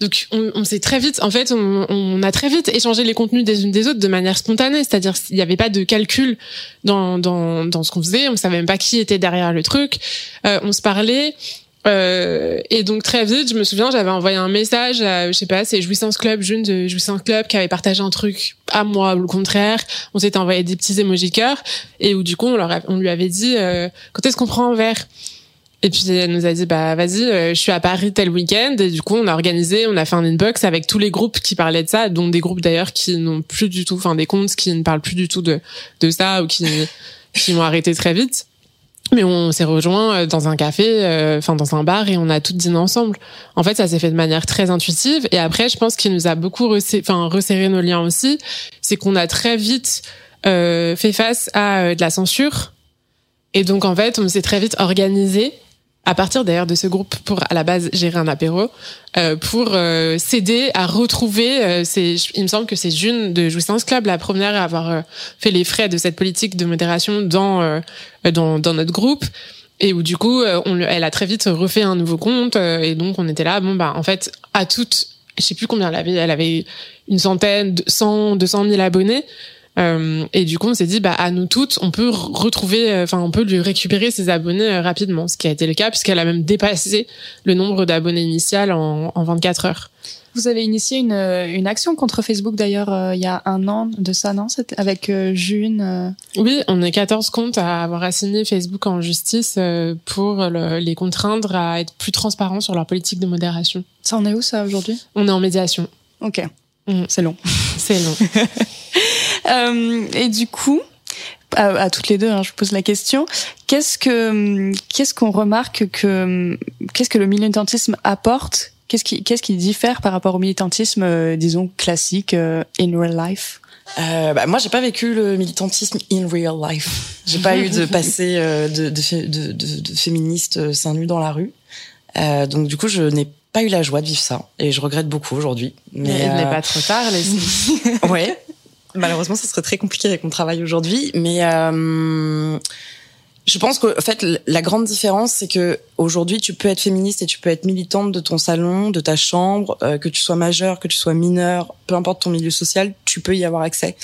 Donc on, on s'est très vite, en fait, on, on, a très vite échangé les contenus des unes des autres de manière spontanée, c'est-à-dire qu'il n'y avait pas de calcul dans dans, dans ce qu'on faisait, on savait même pas qui était derrière le truc, euh, on se parlait. Euh, et donc très vite, je me souviens, j'avais envoyé un message à, je sais pas, c'est Jouissance Club, jeune de Jouissance Club, qui avait partagé un truc à moi ou le contraire. On s'était envoyé des petits émojis et où du coup on, leur on lui avait dit euh, quand est-ce qu'on prend un verre? Et puis elle nous a dit bah vas-y, euh, je suis à Paris tel week-end et du coup on a organisé, on a fait un inbox avec tous les groupes qui parlaient de ça, dont des groupes d'ailleurs qui n'ont plus du tout, enfin des comptes qui ne parlent plus du tout de de ça ou qui qui m'ont arrêté très vite. Mais on s'est rejoint euh, dans un café, euh, enfin dans un bar et on a toutes dîné ensemble. En fait, ça s'est fait de manière très intuitive. Et après, je pense qu'il nous a beaucoup resserré, enfin resserré nos liens aussi. C'est qu'on a très vite euh, fait face à de la censure. Et donc en fait, on s'est très vite organisé à partir d'ailleurs de ce groupe pour à la base gérer un apéro euh, pour euh, s'aider à retrouver euh, il me semble que c'est June de Jouissance Club la première à avoir euh, fait les frais de cette politique de modération dans euh, dans, dans notre groupe. Et où du coup on elle a très vite refait un nouveau compte et donc on était là. Bon bah en fait à toutes je sais plus combien elle avait elle avait une centaine 100 200 000 abonnés euh, et du coup, on s'est dit, bah, à nous toutes, on peut retrouver, euh, enfin, on peut lui récupérer ses abonnés euh, rapidement, ce qui a été le cas puisqu'elle a même dépassé le nombre d'abonnés initial en, en 24 heures. Vous avez initié une, une action contre Facebook d'ailleurs il y a un an de ça, non? Avec June Oui, on est 14 comptes à avoir assigné Facebook en justice pour le, les contraindre à être plus transparents sur leur politique de modération. Ça en est où ça aujourd'hui? On est en médiation. Ok, mmh. c'est long. C'est long. Euh, et du coup, à, à, toutes les deux, hein, je vous pose la question. Qu'est-ce que qu'est-ce qu'on remarque que qu'est-ce que le militantisme apporte? Qu'est-ce qui qu'est-ce qui diffère par rapport au militantisme, euh, disons classique euh, in real life? Euh, bah, moi, j'ai pas vécu le militantisme in real life. J'ai pas eu de passé euh, de, de, de, de, féministe euh, seins nus dans la rue. Euh, donc du coup, je n'ai pas eu la joie de vivre ça et je regrette beaucoup aujourd'hui. Mais, Mais il n'est pas trop tard, les ouais. Malheureusement, ça serait très compliqué avec mon travail aujourd'hui, mais euh, je pense qu'en fait, la grande différence, c'est que aujourd'hui, tu peux être féministe et tu peux être militante de ton salon, de ta chambre, euh, que tu sois majeure, que tu sois mineure, peu importe ton milieu social, tu peux y avoir accès.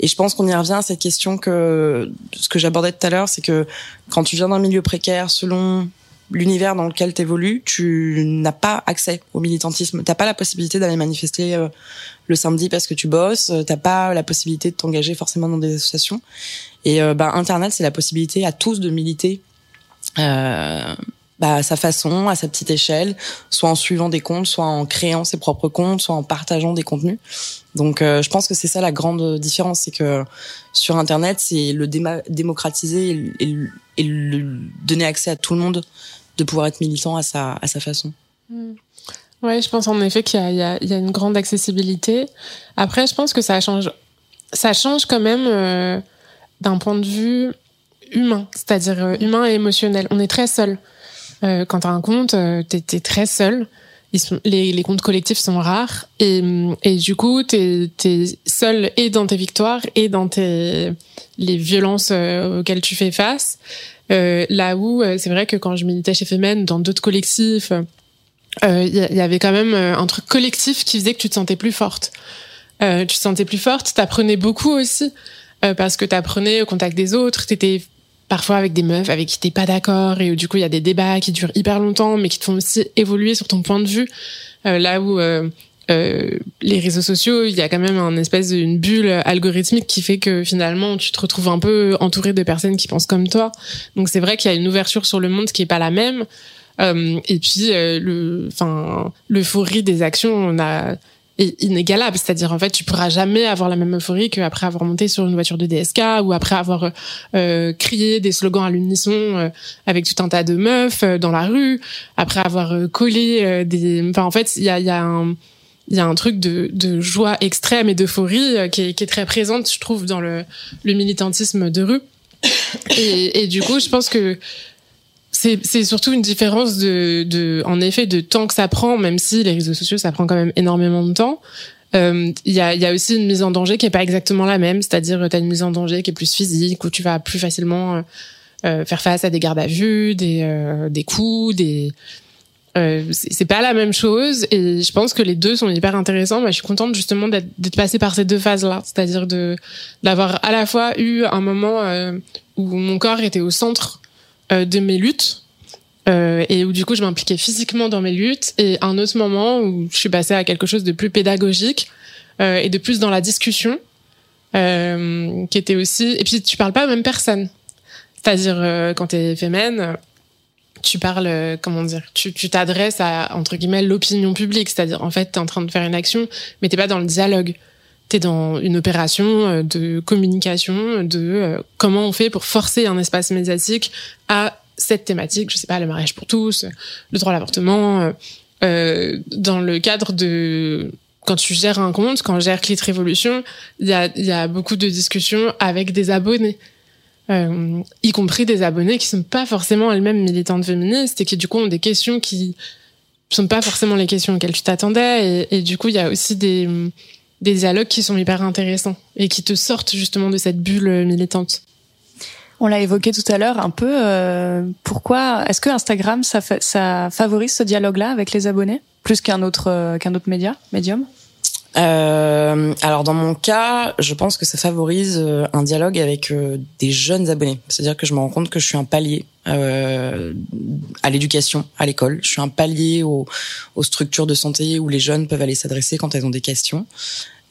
Et je pense qu'on y revient à cette question que ce que j'abordais tout à l'heure, c'est que quand tu viens d'un milieu précaire, selon l'univers dans lequel tu évolues, tu n'as pas accès au militantisme. T'as pas la possibilité d'aller manifester euh, le samedi parce que tu bosses. T'as pas la possibilité de t'engager forcément dans des associations. Et euh, bah, Internet, c'est la possibilité à tous de militer. Euh, bah, à sa façon, à sa petite échelle, soit en suivant des comptes, soit en créant ses propres comptes, soit en partageant des contenus. Donc, euh, je pense que c'est ça la grande différence, c'est que sur Internet, c'est le démocratiser et, et le donner accès à tout le monde de pouvoir être militant à sa, à sa façon. Mmh. Ouais, je pense en effet qu'il y, y, y a, une grande accessibilité. Après, je pense que ça change, ça change quand même euh, d'un point de vue humain, c'est-à-dire euh, humain et émotionnel. On est très seul. Euh, quand tu as un compte, t'es es très seul. Les, les comptes collectifs sont rares et, et du coup, t'es es seul et dans tes victoires et dans tes les violences auxquelles tu fais face. Euh, là où euh, c'est vrai que quand je militais chez Femen, dans d'autres collectifs, il euh, y, avait quand même un truc collectif qui faisait que tu te sentais plus forte. tu te sentais plus forte, t'apprenais beaucoup aussi parce que t'apprenais au contact des autres, t'étais parfois avec des meufs avec qui t'es pas d'accord et où, du coup il y a des débats qui durent hyper longtemps mais qui te font aussi évoluer sur ton point de vue Euh, là où euh, euh, les réseaux sociaux il y a quand même un espèce d'une bulle algorithmique qui fait que finalement tu te retrouves un peu entouré de personnes qui pensent comme toi. Donc c'est vrai qu'il y a une ouverture sur le monde qui est pas la même. Euh, et puis euh, le enfin l'euphorie des actions on est inégalable. C'est-à-dire, en fait, tu pourras jamais avoir la même euphorie qu'après avoir monté sur une voiture de DSK ou après avoir euh, crié des slogans à l'unisson euh, avec tout un tas de meufs dans la rue, après avoir collé des... Enfin, en fait, il y a, y a un... Il y a un truc de, de joie extrême et d'euphorie euh, qui est, qui est très présente, je trouve, dans le, le militantisme de rue. Et, et du coup, je pense que c'est surtout une différence de, de, en effet, de temps que ça prend, même si les réseaux sociaux, ça prend quand même énormément de temps. Euh, Il y, a, y a aussi une mise en danger qui est pas exactement la même, c'est-à-dire tu as une mise en danger qui est plus physique, où tu vas plus facilement euh, euh, faire face à des gardes à vue, des, euh, des coups, des... Euh, c'est pas la même chose et je pense que les deux sont hyper intéressants. Moi, je suis contente justement d'être passée par ces deux phases-là, c'est-à-dire de d'avoir à la fois eu un moment euh, où mon corps était au centre euh, de mes luttes euh, et où du coup je m'impliquais physiquement dans mes luttes et un autre moment où je suis passée à quelque chose de plus pédagogique euh, et de plus dans la discussion qui était aussi et puis tu parles pas aux mêmes personnes c'est-à-dire quand t'es fémène tu parles euh, comment dire tu tu t'adresses à entre guillemets l'opinion publique. C'est-à-dire en fait t'es en train de faire une action mais t'es pas dans le dialogue. T'es dans une opération euh, de communication de euh, comment on fait pour forcer un espace médiatique à cette thématique. Je sais pas le mariage pour tous le droit à l'avortement dans le cadre de quand tu gères un compte, quand je gère Clit Révolution, il y a beaucoup de discussions avec des abonnés. Euh, y compris des abonnés qui sont pas forcément elles-mêmes militantes féministes et qui du coup ont des questions qui sont pas forcément les questions auxquelles tu t'attendais et, du coup il y a aussi des des dialogues qui sont hyper intéressants et qui te sortent justement de cette bulle militante. On l'a évoqué tout à l'heure un peu. euh, pourquoi est-ce que Instagram ça, fa- ça favorise ce dialogue-là avec les abonnés plus qu'un autre euh, qu'un autre média, médium? Euh, alors dans mon cas, je pense que ça favorise euh, un dialogue avec euh, des jeunes abonnés. C'est-à-dire que je me rends compte que je suis un palier euh, à l'éducation, à l'école. Je suis un palier aux, aux structures de santé où les jeunes peuvent aller s'adresser quand elles ont des questions.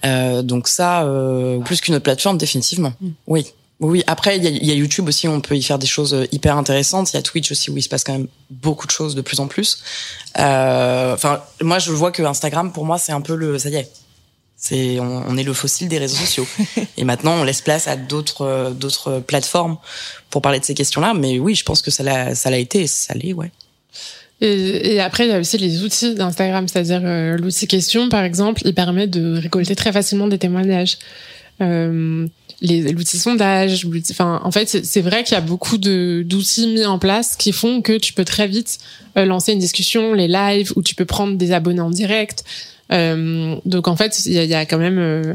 Euh, donc ça, euh, plus qu'une autre plateforme, définitivement. Oui. Oui, après, il y y a YouTube aussi, on peut y faire des choses hyper intéressantes. Il y a Twitch aussi, où il se passe quand même beaucoup de choses de plus en plus. Euh, Enfin, moi, je vois que Instagram, pour moi, c'est un peu le... Ça y est, c'est on, on est le fossile des réseaux sociaux. Et maintenant, on laisse place à d'autres d'autres plateformes pour parler de ces questions-là. Mais oui, je pense que ça l'a ça l'a été, et ça l'est, ouais. Et, et après, il y a aussi les outils d'Instagram, c'est-à-dire euh, l'outil question, par exemple, il permet de récolter très facilement des témoignages. Euh, les- l'outil sondage, enfin, en fait, c'est- vrai qu'il y a beaucoup d'outils mis en place qui font que tu peux très vite euh, lancer une discussion, les lives, où tu peux prendre des abonnés en direct. Euh, donc en fait, il y y a quand même euh,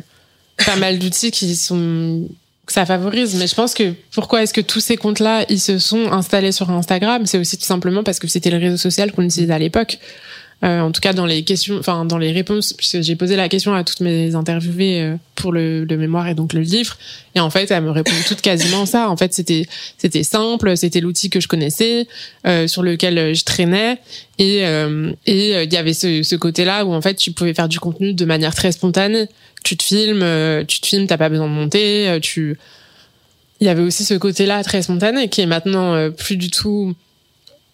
pas mal d'outils qui sont que ça favorise. Mais je pense que pourquoi est-ce que tous ces comptes-là, ils se sont installés sur Instagram? C'est aussi tout simplement parce que c'était le réseau social qu'on utilisait à l'époque. Euh, en tout cas, dans les questions, enfin dans les réponses, puisque j'ai posé la question à toutes mes interviewées euh, pour le, le mémoire et donc le livre, et en fait, elles me répondent toutes quasiment ça. En fait, c'était c'était simple, c'était l'outil que je connaissais, euh, sur lequel je traînais, et euh, et euh, il y avait ce, ce côté-là où en fait, tu pouvais faire du contenu de manière très spontanée. Tu te filmes, euh, tu te filmes, t'as pas besoin de monter, euh, tu il y avait aussi ce côté-là très spontané qui est maintenant euh, plus du tout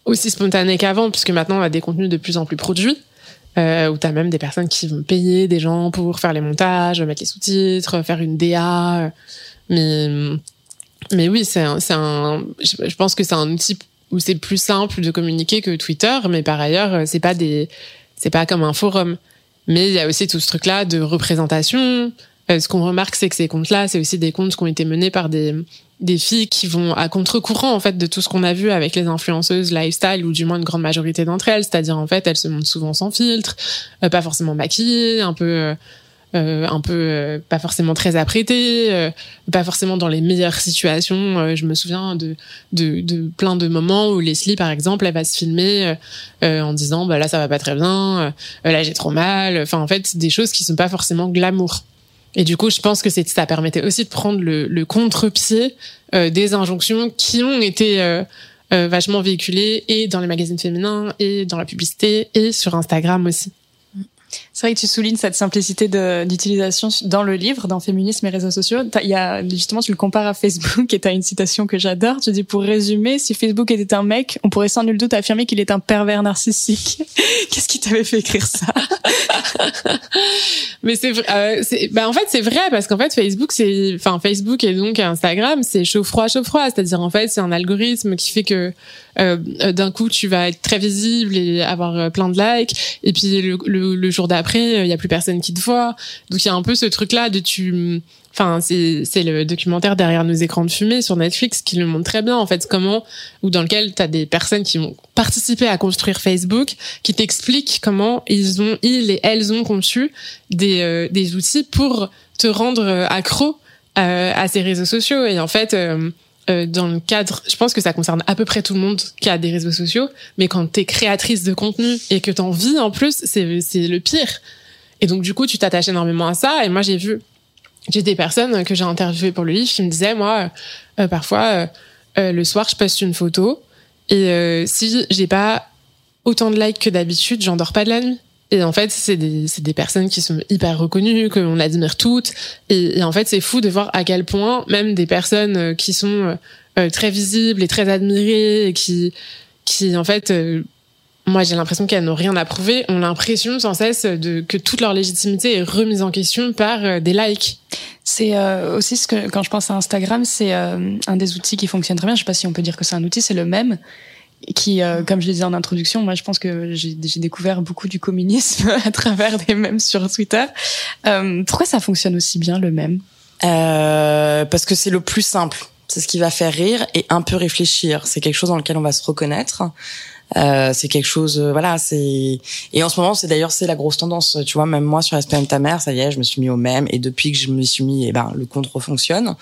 aussi spontané qu'avant, puisque maintenant on a des contenus de plus en plus produits, euh, où t'as même des personnes qui vont payer des gens pour faire les montages, mettre les sous-titres, faire une DA. euh, Mais, mais oui, c'est un, un, je je pense que c'est un outil où c'est plus simple de communiquer que Twitter, mais par ailleurs, euh, c'est pas des, c'est pas comme un forum. Mais il y a aussi tout ce truc-là de représentation. Euh, ce qu'on remarque, c'est que ces comptes-là, c'est aussi des comptes qui ont été menés par des, filles qui vont à contre-courant en fait de tout ce qu'on a vu avec les influenceuses lifestyle ou du moins une grande majorité d'entre elles, c'est-à-dire en fait elles se montrent souvent sans filtre, euh, pas forcément maquillées, un peu euh, un peu pas forcément très apprêtées, pas forcément dans les meilleures situations. Je me souviens de, de de plein de moments où Leslie par exemple elle va se filmer en disant bah là ça va pas très bien, là j'ai trop mal. Enfin en fait des choses qui sont pas forcément glamour. Et du coup, je pense que ça permettait aussi de prendre le, le contre-pied euh, des injonctions qui ont été euh, euh, vachement véhiculées et dans les magazines féminins et dans la publicité et sur Instagram aussi. C'est vrai que tu soulignes cette simplicité d'utilisation dans le livre, dans Féminisme et réseaux sociaux. Il y a, justement, tu le compares à Facebook et tu as une citation que j'adore. Tu dis, pour résumer, si Facebook était un mec, on pourrait sans nul doute affirmer qu'il est un pervers narcissique. Qu'est-ce qui t'avait fait écrire ça? Mais c'est euh, bah en fait c'est vrai parce qu'en fait Facebook c'est, enfin Facebook et donc Instagram c'est chaud froid chaud froid, c'est-à-dire en fait c'est un algorithme qui fait que euh, d'un coup tu vas être très visible et avoir euh, plein de likes et puis le jour d'après il y a plus personne qui te voit, donc il y a un peu ce truc là de tu Enfin, c'est c'est le documentaire derrière nos écrans de fumée sur Netflix qui le montre très bien en fait comment ou dans lequel tu as des personnes qui ont participé à construire Facebook qui t'expliquent comment ils ont ils et elles ont conçu des euh, des outils pour te rendre euh, accro euh, à ces réseaux sociaux. Et en fait euh, euh, dans le cadre, je pense que ça concerne à peu près tout le monde qui a des réseaux sociaux, mais quand t'es créatrice de contenu et que t'en vis en plus, c'est le pire. Et donc du coup, tu t'attaches énormément à ça. Et moi, j'ai vu, j'ai des personnes que j'ai interviewées pour le livre qui me disaient, moi, euh, parfois, euh, le soir, je poste une photo et si j'ai pas autant de likes que d'habitude, j'endors pas de la nuit. Et en fait, c'est des, des personnes qui sont hyper reconnues, que on admire toutes. Et, en fait, c'est fou de voir à quel point même des personnes euh, qui sont euh, euh, très visibles et très admirées et qui, qui en fait, moi j'ai l'impression qu'elles n'ont rien à prouver, ont l'impression sans cesse de que toute leur légitimité est remise en question par des likes. C'est euh, aussi ce que quand je pense à Instagram, c'est euh, un des outils qui fonctionne très bien. Je sais pas si on peut dire que c'est un outil, c'est le même qui, euh, comme je le disais en introduction, moi je pense que j'ai découvert beaucoup du communisme à travers des mèmes sur Twitter. Euh, pourquoi ça fonctionne aussi bien le même Euh, parce que c'est le plus simple. C'est ce qui va faire rire et un peu réfléchir. C'est quelque chose dans lequel on va se reconnaître. Euh, c'est quelque chose, euh, voilà, c'est et en ce moment c'est d'ailleurs c'est la grosse tendance, tu vois, même moi sur SPM ta mère, ça y est, je me suis mis au même et depuis que je me suis mis, eh ben le compte refonctionne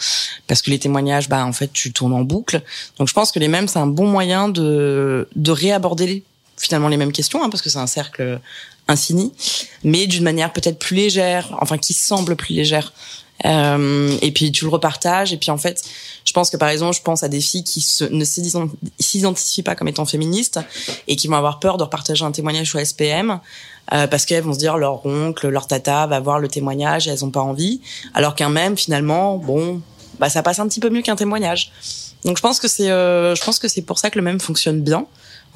parce que les témoignages, bah en fait tu tournes en boucle. Donc je pense que les mêmes c'est un bon moyen de de réaborder finalement les mêmes questions, hein, parce que c'est un cercle infini, mais d'une manière peut-être plus légère, enfin qui semble plus légère. Euh, et puis tu le repartages. Et puis en fait je pense que par exemple je pense à des filles qui ne s'ident- s'identifient pas comme étant féministes et qui vont avoir peur de repartager un témoignage sur SPM euh, parce qu'elles vont se dire leur oncle leur tata va voir le témoignage et elles ont pas envie. Alors qu'un même finalement bon bah ça passe un petit peu mieux qu'un témoignage. Donc je pense que c'est euh, je pense que c'est pour ça que le même fonctionne bien.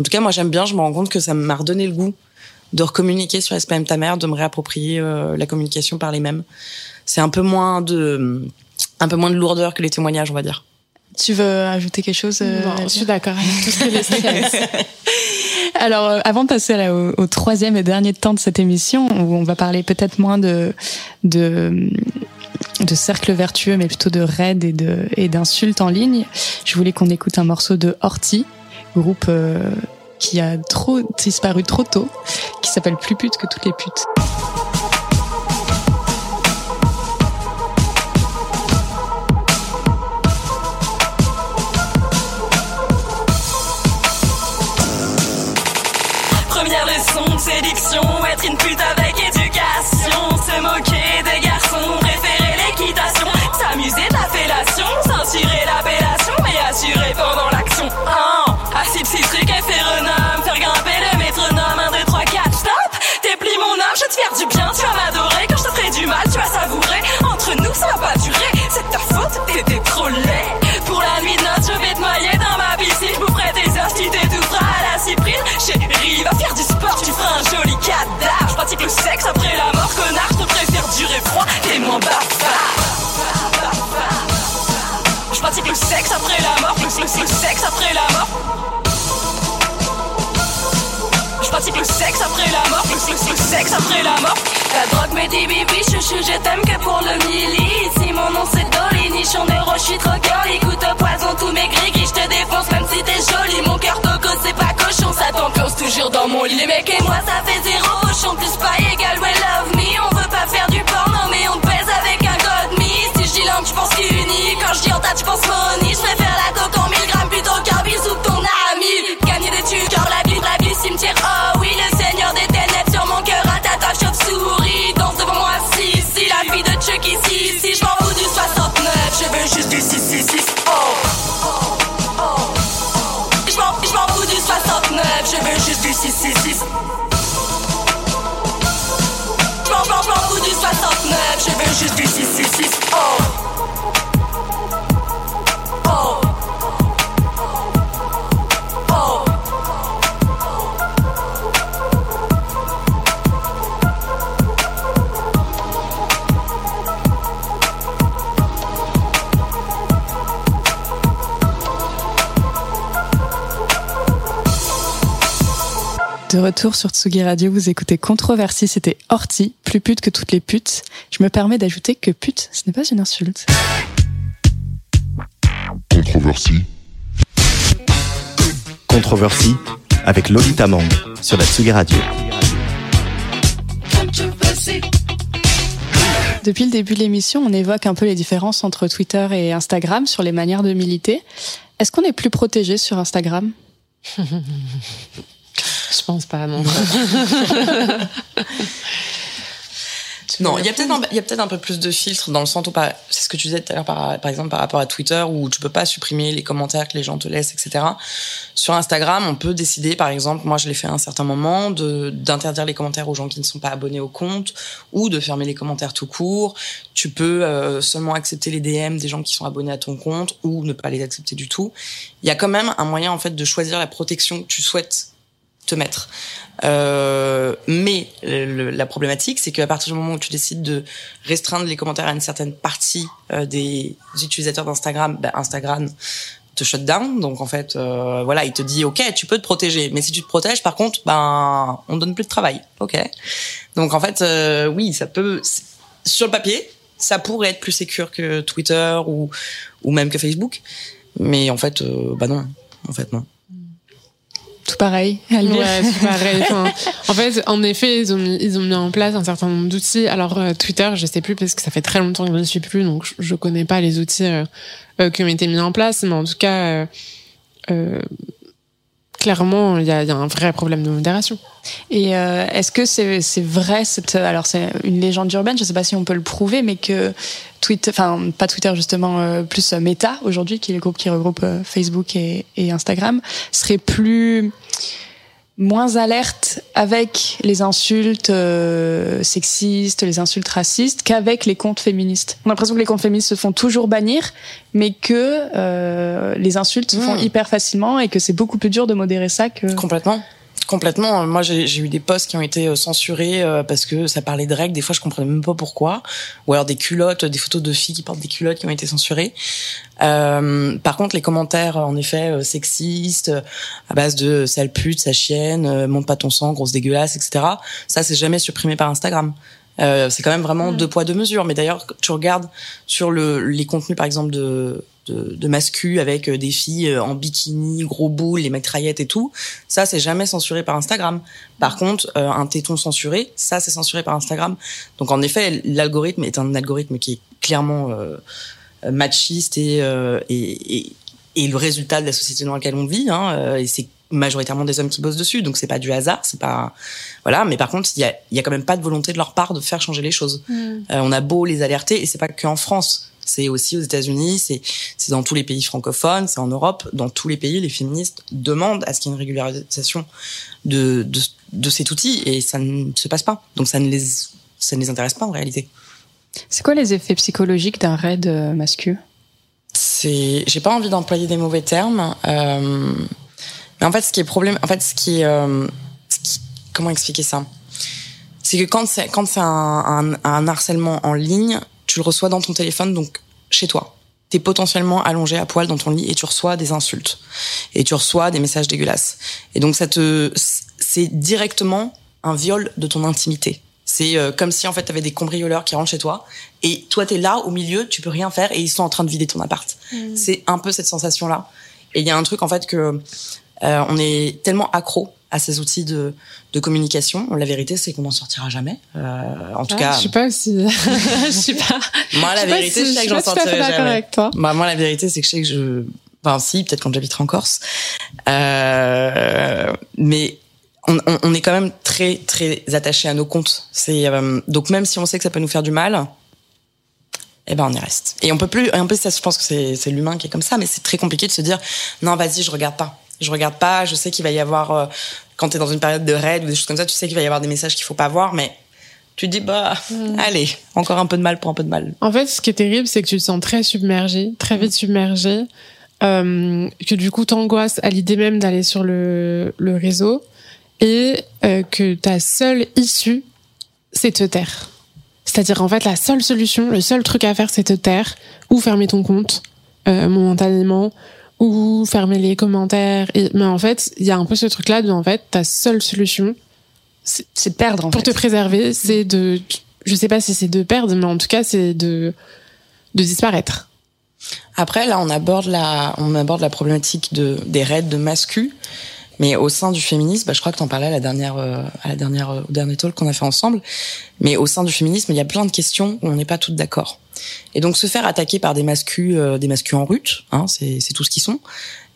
En tout cas moi j'aime bien. Je me rends compte que ça m'a redonné le goût de recommuniquer sur SPM ta mère de me réapproprier euh, la communication par les mêmes c'est un peu moins de un peu moins de lourdeur que les témoignages on va dire Tu veux ajouter quelque chose euh, non, je suis d'accord avec tout ce que les stress. Alors, euh, avant de passer là, au, au troisième et dernier temps de cette émission, où on va parler peut-être moins de, de, de cercle vertueux, mais plutôt de raids et de et d'insultes en ligne, je voulais qu'on écoute un morceau de Horty, groupe euh, qui a trop disparu trop tôt, qui s'appelle Plus pute que toutes les putes. Un, acide citrique et phéronome, faire grimper le métronome. 1, 2, 3, 4, stop! Déplie mon âme, je te faire du bien, tu vas m'adorer. Quand je te ferai du mal, tu vas savourer. Entre nous, ça va pas durer, c'est ta faute, le, sexe après la mort. Je pratique le sexe après la mort, le, sexe après la mort. La drogue me dit bibi, chouchou, je t'aime que pour le milli. Si mon nom c'est Dolly, nichon de roche, je suis trop girly. Goûte au poison, tous mes gris je te défonce même si t'es jolie. Mon cœur coco, c'est pas cochon, ça t'enfonce toujours dans mon lit. Les mecs et moi, ça fait zéro. Chante plus pas égal, tu penses Je préfère la coque en 1000 grammes plutôt qu'un bisou de ton ami. Gagner des tueurs, la vie, la vie, cimetière, oh oui Le seigneur des ténèbres sur mon cœur, à ta chauve-souris Danse devant moi, si, si, la fille de Chuck ici, si. Je m'en fous du 69, je veux juste du 666, oh, oh, oh. Je m'en fous du 69, je veux juste du 666 je m'en fous du 69, je veux juste du 666, oh. Retour sur Tsugi Radio, vous écoutez Controversie, c'était Horty, plus pute que toutes les putes. Je me permets d'ajouter que pute, ce n'est pas une insulte. Controversie. Controversie avec Lolita Mang sur la Tsugi Radio. Depuis le début de l'émission, on évoque un peu les différences entre Twitter et Instagram sur les manières de militer. Est-ce qu'on est plus protégé sur Instagram? Je pense pas, non. Non, il y a peut-être un, peu plus de filtres dans le sens où c'est ce que tu disais tout à l'heure par, par exemple par rapport à Twitter où tu peux pas supprimer les commentaires que les gens te laissent etc. Sur Instagram, on peut décider par exemple, moi je l'ai fait à un certain moment d'interdire les commentaires aux gens qui ne sont pas abonnés au compte ou de fermer les commentaires tout court. Tu peux euh, seulement accepter les DM des gens qui sont abonnés à ton compte ou ne pas les accepter du tout. Il y a quand même un moyen en fait de choisir la protection que tu souhaites te mettre. Euh, mais le- la problématique, c'est qu'à partir du moment où tu décides de restreindre les commentaires à une certaine partie euh, des utilisateurs d'Instagram, ben Instagram te shut down. Donc en fait, euh, voilà, il te dit ok, tu peux te protéger, mais si tu te protèges, par contre, ben on donne plus de travail. Ok. Donc en fait, euh, oui, ça peut sur le papier, ça pourrait être plus sécure que Twitter ou ou même que Facebook, mais en fait, euh, bah non, en fait non. Tout pareil. Elvire Ouais, c'est pareil. Enfin, en fait, en effet, ils ont mis, ils ont mis en place un certain nombre d'outils. Alors euh, Twitter, je sais plus parce que ça fait très longtemps que je ne suis plus, donc je, je connais pas les outils euh, euh, qui ont été mis en place. Mais en tout cas, euh, euh, clairement, il y a, un vrai problème de modération. Et euh, est-ce que c'est vrai alors c'est une légende urbaine, je sais pas si on peut le prouver, mais que Twitter, enfin pas Twitter justement, euh, plus euh, Meta aujourd'hui, qui est le groupe qui regroupe Facebook et Instagram, serait plus moins alerte avec les insultes euh, sexistes, les insultes racistes qu'avec les comptes féministes. On a l'impression que les comptes féministes se font toujours bannir, mais que euh, les insultes se font Mmh. hyper facilement et que c'est beaucoup plus dur de modérer ça que. Complètement. Complètement. Moi, j'ai eu des posts qui ont été euh, censurés euh, parce que ça parlait de règles. Des fois, je comprenais même pas pourquoi. Ou alors des culottes, des photos de filles qui portent des culottes qui ont été censurées. Euh, par contre, les commentaires, en effet, euh, sexistes, à base de sale pute, sa chienne, euh, monte pas ton sang, grosse dégueulasse, etc. Ça, c'est jamais supprimé par Instagram. Euh, c'est quand même vraiment deux poids deux mesures. Mais d'ailleurs, tu regardes sur le, les contenus, par exemple de de, de mascu avec euh, des filles euh, en bikini, gros boules, les mitraillettes et tout, ça c'est jamais censuré par Instagram. Par contre, euh, un téton censuré, ça c'est censuré par Instagram. Donc en effet, l'algorithme est un algorithme qui est clairement euh, machiste et, euh, et, et, et le résultat de la société dans laquelle on vit. Hein, et c'est majoritairement des hommes qui bossent dessus, donc c'est pas du hasard, c'est pas voilà. Mais par contre, il y a, y a quand même pas de volonté de leur part de faire changer les choses. Euh, on a beau les alerter, et c'est pas que en France. C'est aussi aux États-Unis, c'est c'est dans tous les pays francophones, c'est en Europe, dans tous les pays, les féministes demandent à ce qu'il y ait une régularisation de, de de cet outil et ça ne se passe pas. Donc ça ne les ça ne les intéresse pas en réalité. C'est quoi les effets psychologiques d'un raid euh, mascu c'est j'ai pas envie d'employer des mauvais termes euh, mais en fait ce qui est problème en fait ce qui est euh, ce qui- comment expliquer ça? C'est que quand c'est quand c'est un, un, un harcèlement en ligne tu le reçois dans ton téléphone donc chez toi. T'es potentiellement allongé à poil dans ton lit et tu reçois des insultes. Et tu reçois des messages dégueulasses. Et donc ça te c'est directement un viol de ton intimité. C'est euh, comme si en fait t'avais des cambrioleurs qui rentrent chez toi et toi t'es là au milieu tu peux rien faire et ils sont en train de vider ton appart. C'est un peu cette sensation là et il y a un truc en fait que euh, on est tellement accro à ces outils de, de communication. La vérité, c'est qu'on n'en sortira jamais. Euh, en tout Ah, cas, je sais pas si, je sais pas. moi, la vérité, sais que j'en sortirai jamais. avec toi. Bah, moi, la vérité, c'est que je sais que je. Enfin, si, peut-être quand j'habiterai en Corse. Euh, mais on, on, on est quand même très, très attaché à nos comptes. C'est euh, donc même si on sait que ça peut nous faire du mal, eh ben on y reste. Et on peut plus. Et en plus, ça, je pense que c'est c'est l'humain qui est comme ça, mais c'est très compliqué de se dire non, vas-y, je regarde pas. Je regarde pas. Je sais qu'il va y avoir euh, quand t'es dans une période de raid ou des choses comme ça, tu sais qu'il va y avoir des messages qu'il faut pas voir, mais Tu te dis, bah, Mm. allez, encore un peu de mal pour un peu de mal. En fait, ce qui est terrible, c'est que tu te sens très submergé, très vite submergé, euh, que du coup t'angoisses à l'idée même d'aller sur le, le réseau et euh, que ta seule issue, c'est te taire. C'est-à-dire en fait la seule solution, le seul truc à faire, c'est te taire ou fermer ton compte euh, momentanément ou fermer les commentaires. Et, mais en fait, il y a un peu ce truc-là de en fait ta seule solution, c'est de perdre en pour fait. te préserver, c'est de, je sais pas si c'est de perdre, mais en tout cas, c'est de, de disparaître. Après, là, on aborde la, on aborde la problématique de, des raids de mascu. Mais au sein du féminisme, bah, je crois que t'en parlais à la dernière, euh, à la dernière, euh, au dernier talk qu'on a fait ensemble. Mais au sein du féminisme, il y a plein de questions où on n'est pas toutes d'accord. Et donc, se faire attaquer par des mascus, euh, des mascus en rut, hein, c'est, tout ce qu'ils sont.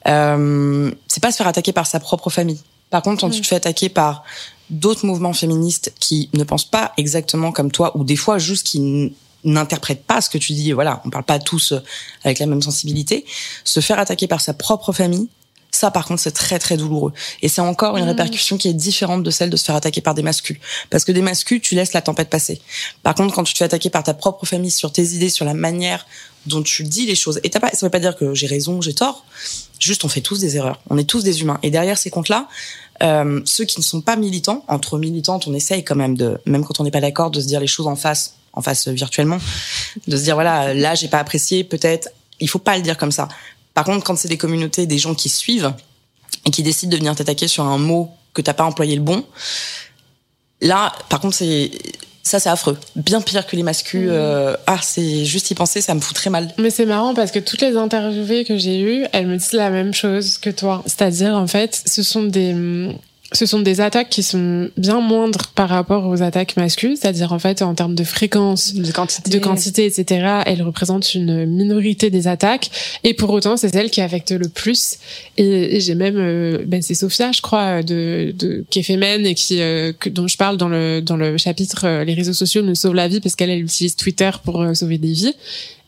Euh, c'est pas se faire attaquer par sa propre famille. Par contre, quand tu te fais attaquer par d'autres mouvements féministes qui ne pensent pas exactement comme toi, ou des fois juste qui n'interprètent pas ce que tu dis, voilà, on parle pas tous avec la même sensibilité, se faire attaquer par sa propre famille, ça par contre c'est très très douloureux. Et c'est encore une répercussion qui est différente de celle de se faire attaquer par des mascus. Parce que des mascus, tu laisses la tempête passer. Par contre, quand tu te fais attaquer par ta propre famille sur tes idées, sur la manière dont tu dis les choses, et t'as pas, ça veut pas dire que j'ai raison, j'ai tort, juste on fait tous des erreurs, on est tous des humains. Et derrière ces comptes-là, euh, ceux qui ne sont pas militants, entre militantes, on essaye quand même de, même quand on n'est pas d'accord, de se dire les choses en face, en face virtuellement, de se dire voilà, là j'ai pas apprécié, peut-être, il faut pas le dire comme ça. Par contre, quand c'est des communautés, des gens qui suivent et qui décident de venir t'attaquer sur un mot que t'as pas employé le bon, là, par contre, c'est ça, c'est affreux. Bien pire que les mascus. euh, ah, c'est juste y penser, ça me fout très mal. Mais c'est marrant parce que toutes les interviewées que j'ai eues, elles me disent la même chose que toi. C'est-à-dire, en fait, ce sont des, ce sont des attaques qui sont bien moindres par rapport aux attaques masculines. C'est-à-dire, en fait, en termes de fréquence, De quantité. de quantité, etc., elles représentent une minorité des attaques. Et pour autant, c'est celle qui affecte le plus. Et, et j'ai même, euh, ben c'est Sophia, je crois, de, de qui est fémène et qui, euh, que, dont je parle dans le dans le chapitre euh, les réseaux sociaux nous sauvent la vie parce qu'elle elle utilise Twitter pour euh, sauver des vies.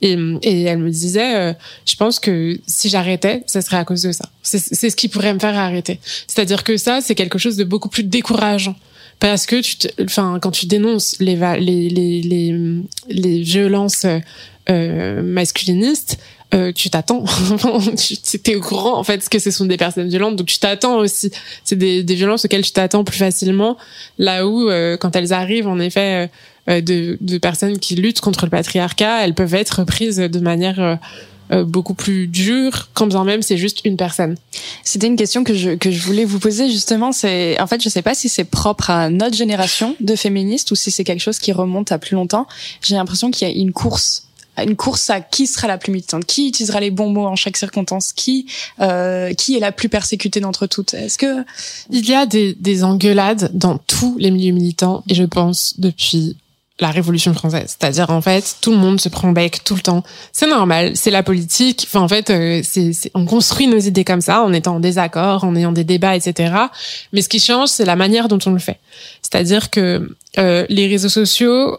Et, et elle me disait, euh, je pense que si j'arrêtais, ça serait à cause de ça. C'est ce qui pourrait me faire arrêter. C'est-à-dire que ça, c'est quelque chose de beaucoup plus décourageant. Parce que tu te, enfin, quand tu dénonces les, les, les, les, violences euh, masculinistes, euh, tu t'attends. t'es au courant, en fait, que ce sont des personnes violentes, donc tu t'attends aussi. C'est des, des violences auxquelles tu t'attends plus facilement, là où, euh, quand elles arrivent, en effet, euh, de, de personnes qui luttent contre le patriarcat, elles peuvent être prises de manière euh, euh, beaucoup plus dure, quand bien même c'est juste une personne. C'était une question que je, que je voulais vous poser justement. C'est en fait, je sais pas si c'est propre à notre génération de féministes ou si c'est quelque chose qui remonte à plus longtemps. J'ai l'impression qu'il y a une course une course à qui sera la plus militante, qui utilisera les bons mots en chaque circonstance, qui euh, qui est la plus persécutée d'entre toutes. Est-ce que Il y a des, des engueulades dans tous les milieux militants, et je pense depuis la Révolution française. C'est-à-dire, en fait, tout le monde se prend le bec tout le temps. C'est normal, c'est la politique. Enfin, en fait, euh, on construit nos idées comme ça, en étant en désaccord, en ayant des débats, etc. Mais ce qui change, c'est la manière dont on le fait. C'est-à-dire que euh, les réseaux sociaux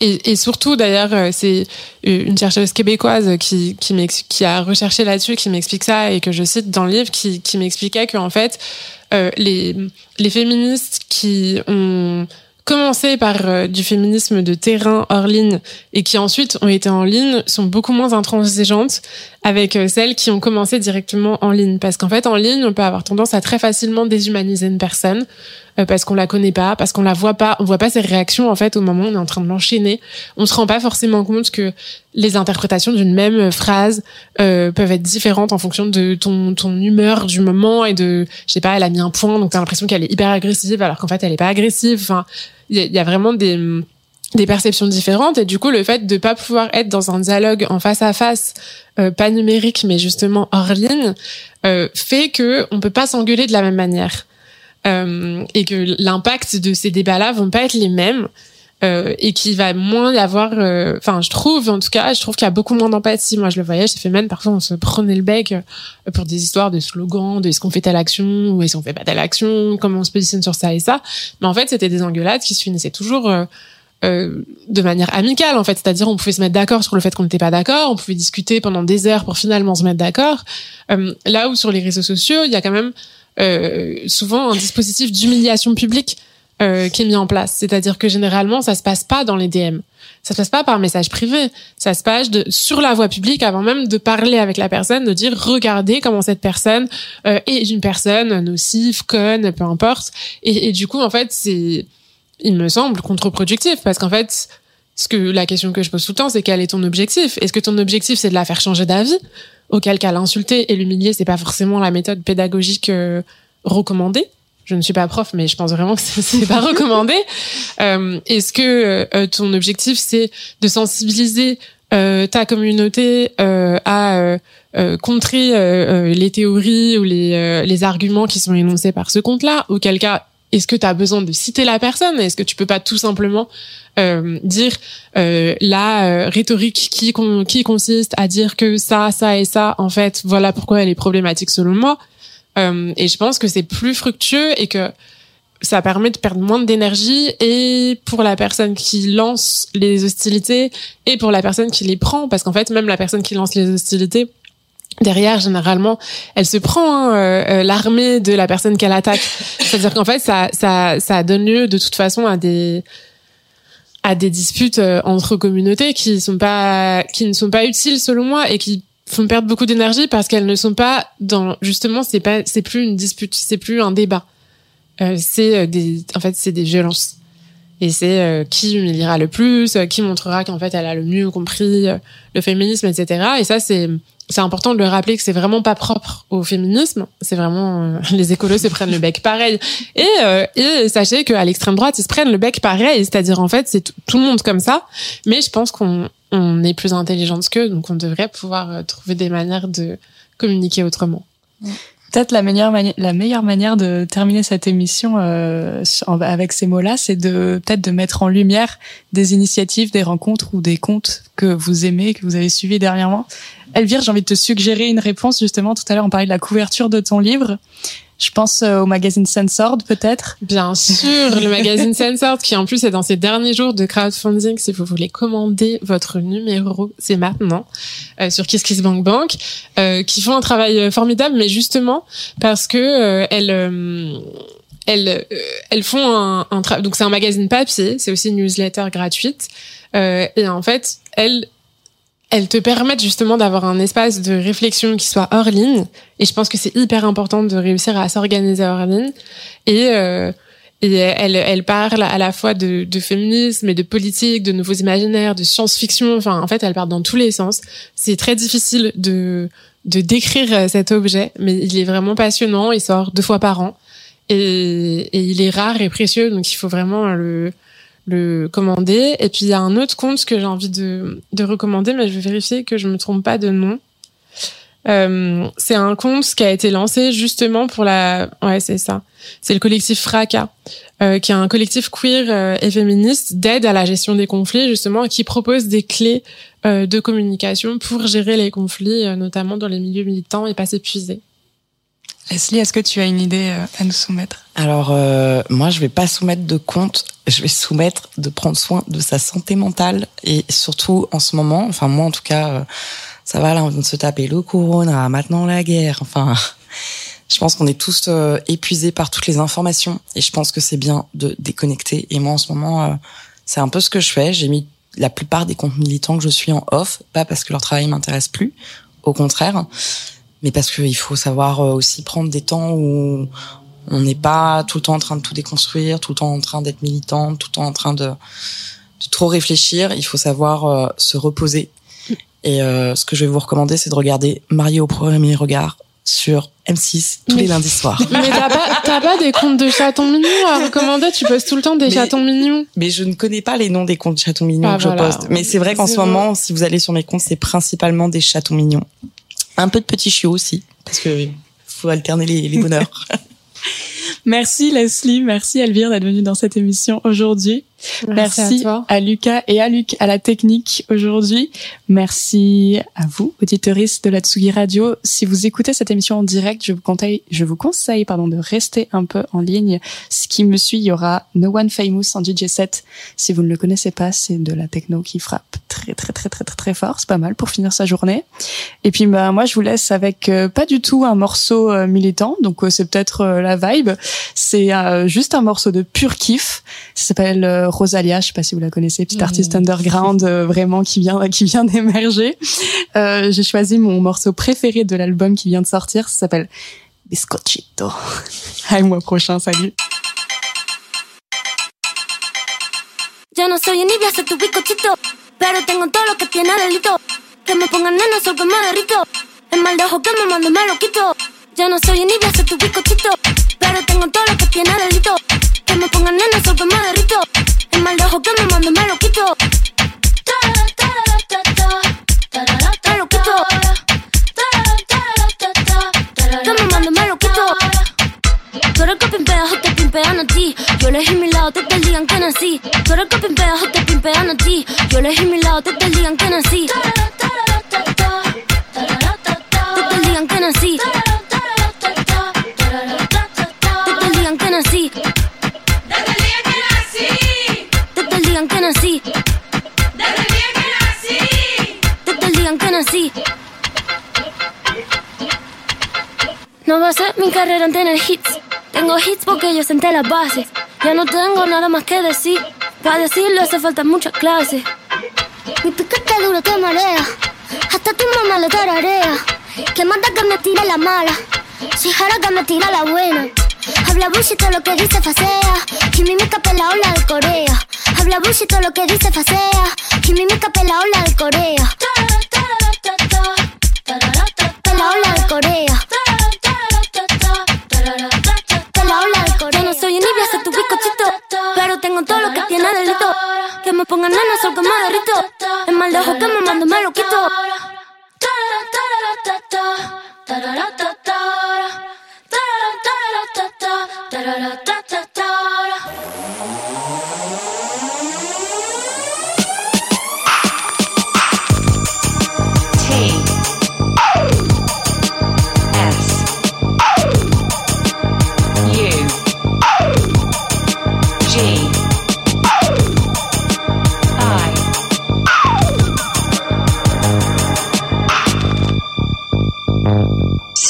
et, et surtout, d'ailleurs, euh, c'est une chercheuse québécoise qui, qui, qui a recherché là-dessus, qui m'explique ça et que je cite dans le livre, qui, qui m'expliquait qu'en fait, euh, les, les féministes qui ont commencé par euh, du féminisme de terrain hors ligne et qui ensuite ont été en ligne sont beaucoup moins intransigeantes avec euh, celles qui ont commencé directement en ligne. Parce qu'en fait, en ligne, on peut avoir tendance à très facilement déshumaniser une personne euh, parce qu'on la connaît pas, parce qu'on la voit pas, on voit pas ses réactions en fait au moment où on est en train de l'enchaîner. On se rend pas forcément compte que les interprétations d'une même phrase euh, peuvent être différentes en fonction de ton ton humeur du moment et de je sais pas, elle a mis un point donc t'as l'impression qu'elle est hyper agressive alors qu'en fait elle est pas agressive. Enfin, il y, a- il y a vraiment des des perceptions différentes et du coup le fait de pas pouvoir être dans un dialogue en face à face euh, pas numérique mais justement hors ligne euh, fait que on peut pas s'engueuler de la même manière. Euh, et que l'impact de ces débats-là vont pas être les mêmes euh, et qu'il va moins y avoir euh, enfin je trouve en tout cas je trouve qu'il y a beaucoup moins d'empathie. Moi je le voyais chez Femen parfois on se prenait le bec euh, pour des histoires de slogans de est-ce qu'on fait telle action ou est-ce qu'on fait pas telle action comment on se positionne sur ça et ça. Mais en fait c'était des engueulades qui se finissaient toujours euh, de manière amicale en fait c'est-à-dire on pouvait se mettre d'accord sur le fait qu'on n'était pas d'accord on pouvait discuter pendant des heures pour finalement se mettre d'accord Euh, là où sur les réseaux sociaux il y a quand même euh, souvent un dispositif d'humiliation publique euh, qui est mis en place. C'est-à-dire que généralement, ça se passe pas dans les DM. Ça se passe pas par message privé. Ça se passe de, sur la voie publique avant même de parler avec la personne, de dire regardez comment cette personne euh, est une personne nocive, conne, peu importe. Et, et du coup, en fait, c'est, il me semble contre-productif parce qu'en fait, ce que la question que je pose tout le temps, c'est quel est ton objectif? Est-ce que ton objectif c'est de la faire changer d'avis? Auquel cas l'insulter et l'humilier, c'est pas forcément la méthode pédagogique euh, recommandée. Je ne suis pas prof, mais je pense vraiment que c'est- pas recommandé. Euh, Est-ce que euh, ton objectif c'est de sensibiliser euh, ta communauté euh, à euh, euh, contrer euh, euh, les théories ou les, euh, les arguments qui sont énoncés par ce compte-là? Auquel cas, est-ce que tu as besoin de citer la personne? Est-ce que tu peux pas tout simplement euh, dire euh, la euh, rhétorique qui, qui consiste à dire que ça, ça et ça, en fait, voilà pourquoi elle est problématique selon moi. Et je pense que c'est plus fructueux et que ça permet de perdre moins d'énergie et pour la personne qui lance les hostilités et pour la personne qui les prend parce qu'en fait même la personne qui lance les hostilités derrière généralement elle se prend hein, euh, euh, l'armée de la personne qu'elle attaque. C'est-à-dire qu'en fait ça ça ça donne lieu de toute façon à des à des disputes euh, entre communautés qui sont pas qui ne sont pas utiles selon moi et qui font perdre beaucoup d'énergie parce qu'elles ne sont pas dans justement c'est pas c'est plus une dispute c'est plus un débat. Euh, c'est euh, des en fait c'est des violences. Et c'est euh, qui humiliera le plus euh, qui montrera qu'en fait elle a le mieux compris euh, le féminisme etc et ça c'est c'est important de le rappeler que c'est vraiment pas propre au féminisme. C'est vraiment euh, les écolos se prennent le bec pareil. Et euh, et sachez qu'à l'extrême droite ils se prennent le bec pareil. C'est-à-dire en fait c'est tout- le monde comme ça. Mais je pense qu'on on est plus intelligente qu'eux. Donc on devrait pouvoir euh, trouver des manières de communiquer autrement Peut-être la meilleure, la meilleure manière de terminer cette émission euh, avec ces mots-là, c'est de peut-être de mettre en lumière des initiatives, des rencontres ou des comptes que vous aimez, que vous avez suivis dernièrement. Elvire, j'ai envie de te suggérer une réponse justement. Tout à l'heure, on parlait de la couverture de ton livre. Je pense euh, au magazine Censored, peut-être. Bien sûr, le magazine Censored, qui en plus est dans ses derniers jours de crowdfunding, si vous voulez commander votre numéro, c'est maintenant, euh, sur KissKissBankBank, euh, qui font un travail euh, formidable, mais justement parce que euh, elles, euh, elles, elles font un, un. Donc c'est un magazine papier, c'est aussi une newsletter gratuite, euh, et en fait, elles elles te permettent justement d'avoir un espace de réflexion qui soit hors ligne. Et je pense que c'est hyper important de réussir à s'organiser hors ligne. Et, euh, et elle, elle parle à la fois de, de féminisme et de politique, de nouveaux imaginaires, de science-fiction. Enfin, en fait, elle parle dans tous les sens. C'est très difficile de, de décrire cet objet, mais il est vraiment passionnant. Il sort deux fois par an. Et il est rare et précieux, donc il faut vraiment le, le commander. Et puis il y a un autre compte que j'ai envie de, de recommander, mais je vais vérifier que je me trompe pas de nom. Euh, c'est un compte qui a été lancé justement pour la, ouais c'est ça, c'est le collectif Fracas, euh, qui est un collectif queer euh, et féministe d'aide à la gestion des conflits justement, qui propose des clés euh, de communication pour gérer les conflits, euh, notamment dans les milieux militants et pas s'épuiser. Leslie, est-ce que tu as une idée euh, à nous soumettre? Alors, euh, moi, je vais pas soumettre de compte, je vais soumettre de prendre soin de sa santé mentale et surtout en ce moment, enfin moi en tout cas, euh, ça va là, on vient de se taper le corona, maintenant la guerre, enfin, je pense qu'on est tous euh, épuisés par toutes les informations et je pense que c'est bien de déconnecter. Et moi en ce moment, c'est un peu ce que je fais. J'ai mis la plupart des comptes militants que je suis en off, pas parce que leur travail m'intéresse plus, au contraire, mais parce qu'il faut savoir euh, aussi prendre des temps où on n'est pas tout le temps en train de tout déconstruire, tout le temps en train d'être militant, tout le temps en train de, de trop réfléchir. Il faut savoir euh, se reposer. Et euh, ce que je vais vous recommander, c'est de regarder Marié au premier regard sur M6 tous Mais- les lundis soirs. Mais t'as pas, t'as pas des comptes de chatons mignons à recommander? Tu postes tout le temps des Mais- chatons mignons. Mais je ne connais pas les noms des comptes chatons mignons Ah, que je poste. Mais c'est vrai qu'en ce moment, si vous allez sur mes comptes, c'est principalement des chatons mignons. Un peu de petits chiots aussi, parce que faut alterner les, bonheurs. Merci Leslie, merci Elvire d'être venue dans cette émission aujourd'hui. Merci, à toi. à, Lucas et à Luc à la technique aujourd'hui. Merci à vous, auditeuristes de la Tsugi Radio. Si vous écoutez cette émission en direct, je vous conseille, je vous conseille pardon, de rester un peu en ligne. Ce qui me suit, il y aura No One Famous en DJ set. Si vous ne le connaissez pas, c'est de la techno qui frappe très très très très très très fort. C'est pas mal pour finir sa journée. Et puis bah moi je vous laisse avec euh, pas du tout un morceau euh, militant, donc euh, c'est peut-être la vibe. C'est juste un morceau de pur kiff. Ça s'appelle Rosalia, je sais pas si vous la connaissez, petite artiste underground euh, vraiment qui vient qui vient d'émerger. Euh, J'ai choisi mon morceau préféré de l'album qui vient de sortir. Ça s'appelle Biscochito. À un mois prochain, salut. Yo no soy envidia, soy tu bizcochito. Pero tengo todo lo que tiene delito. Que me pongan nena, sol que me derrito. El mal de ojo que me mando me lo quito. Yo no soy envidia, soy tu bizcochito. Pero tengo todo lo que tiene delito. Que me pongan nena, sol que me derrito. El mal de ojo que me mando me lo quito. Tú eres que o te a ti. Yo elegí mi lado, te te digan que nací. Te te digan que nací. Te te digan que nací. No va a ser mi carrera en tener hits. Tengo hits porque yo senté las bases. Ya no tengo nada más que decir. Para decirlo hace falta mucha clase. Mi piquete duro te marea. Hasta tu mamá lo tararea. Que manda que me tire la mala. Si jara que me tira la buena. Habla bullshit lo que dice facea. Quimimica la ola de Corea. Habla bullshit lo que dice facea. Quimimica la ola de Corea. Tengo todo lo que tiene delito. Que me pongan nena, sol que me derrito. El mal de ojo que me mando me quito.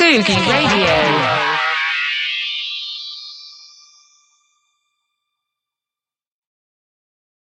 Sugi Radio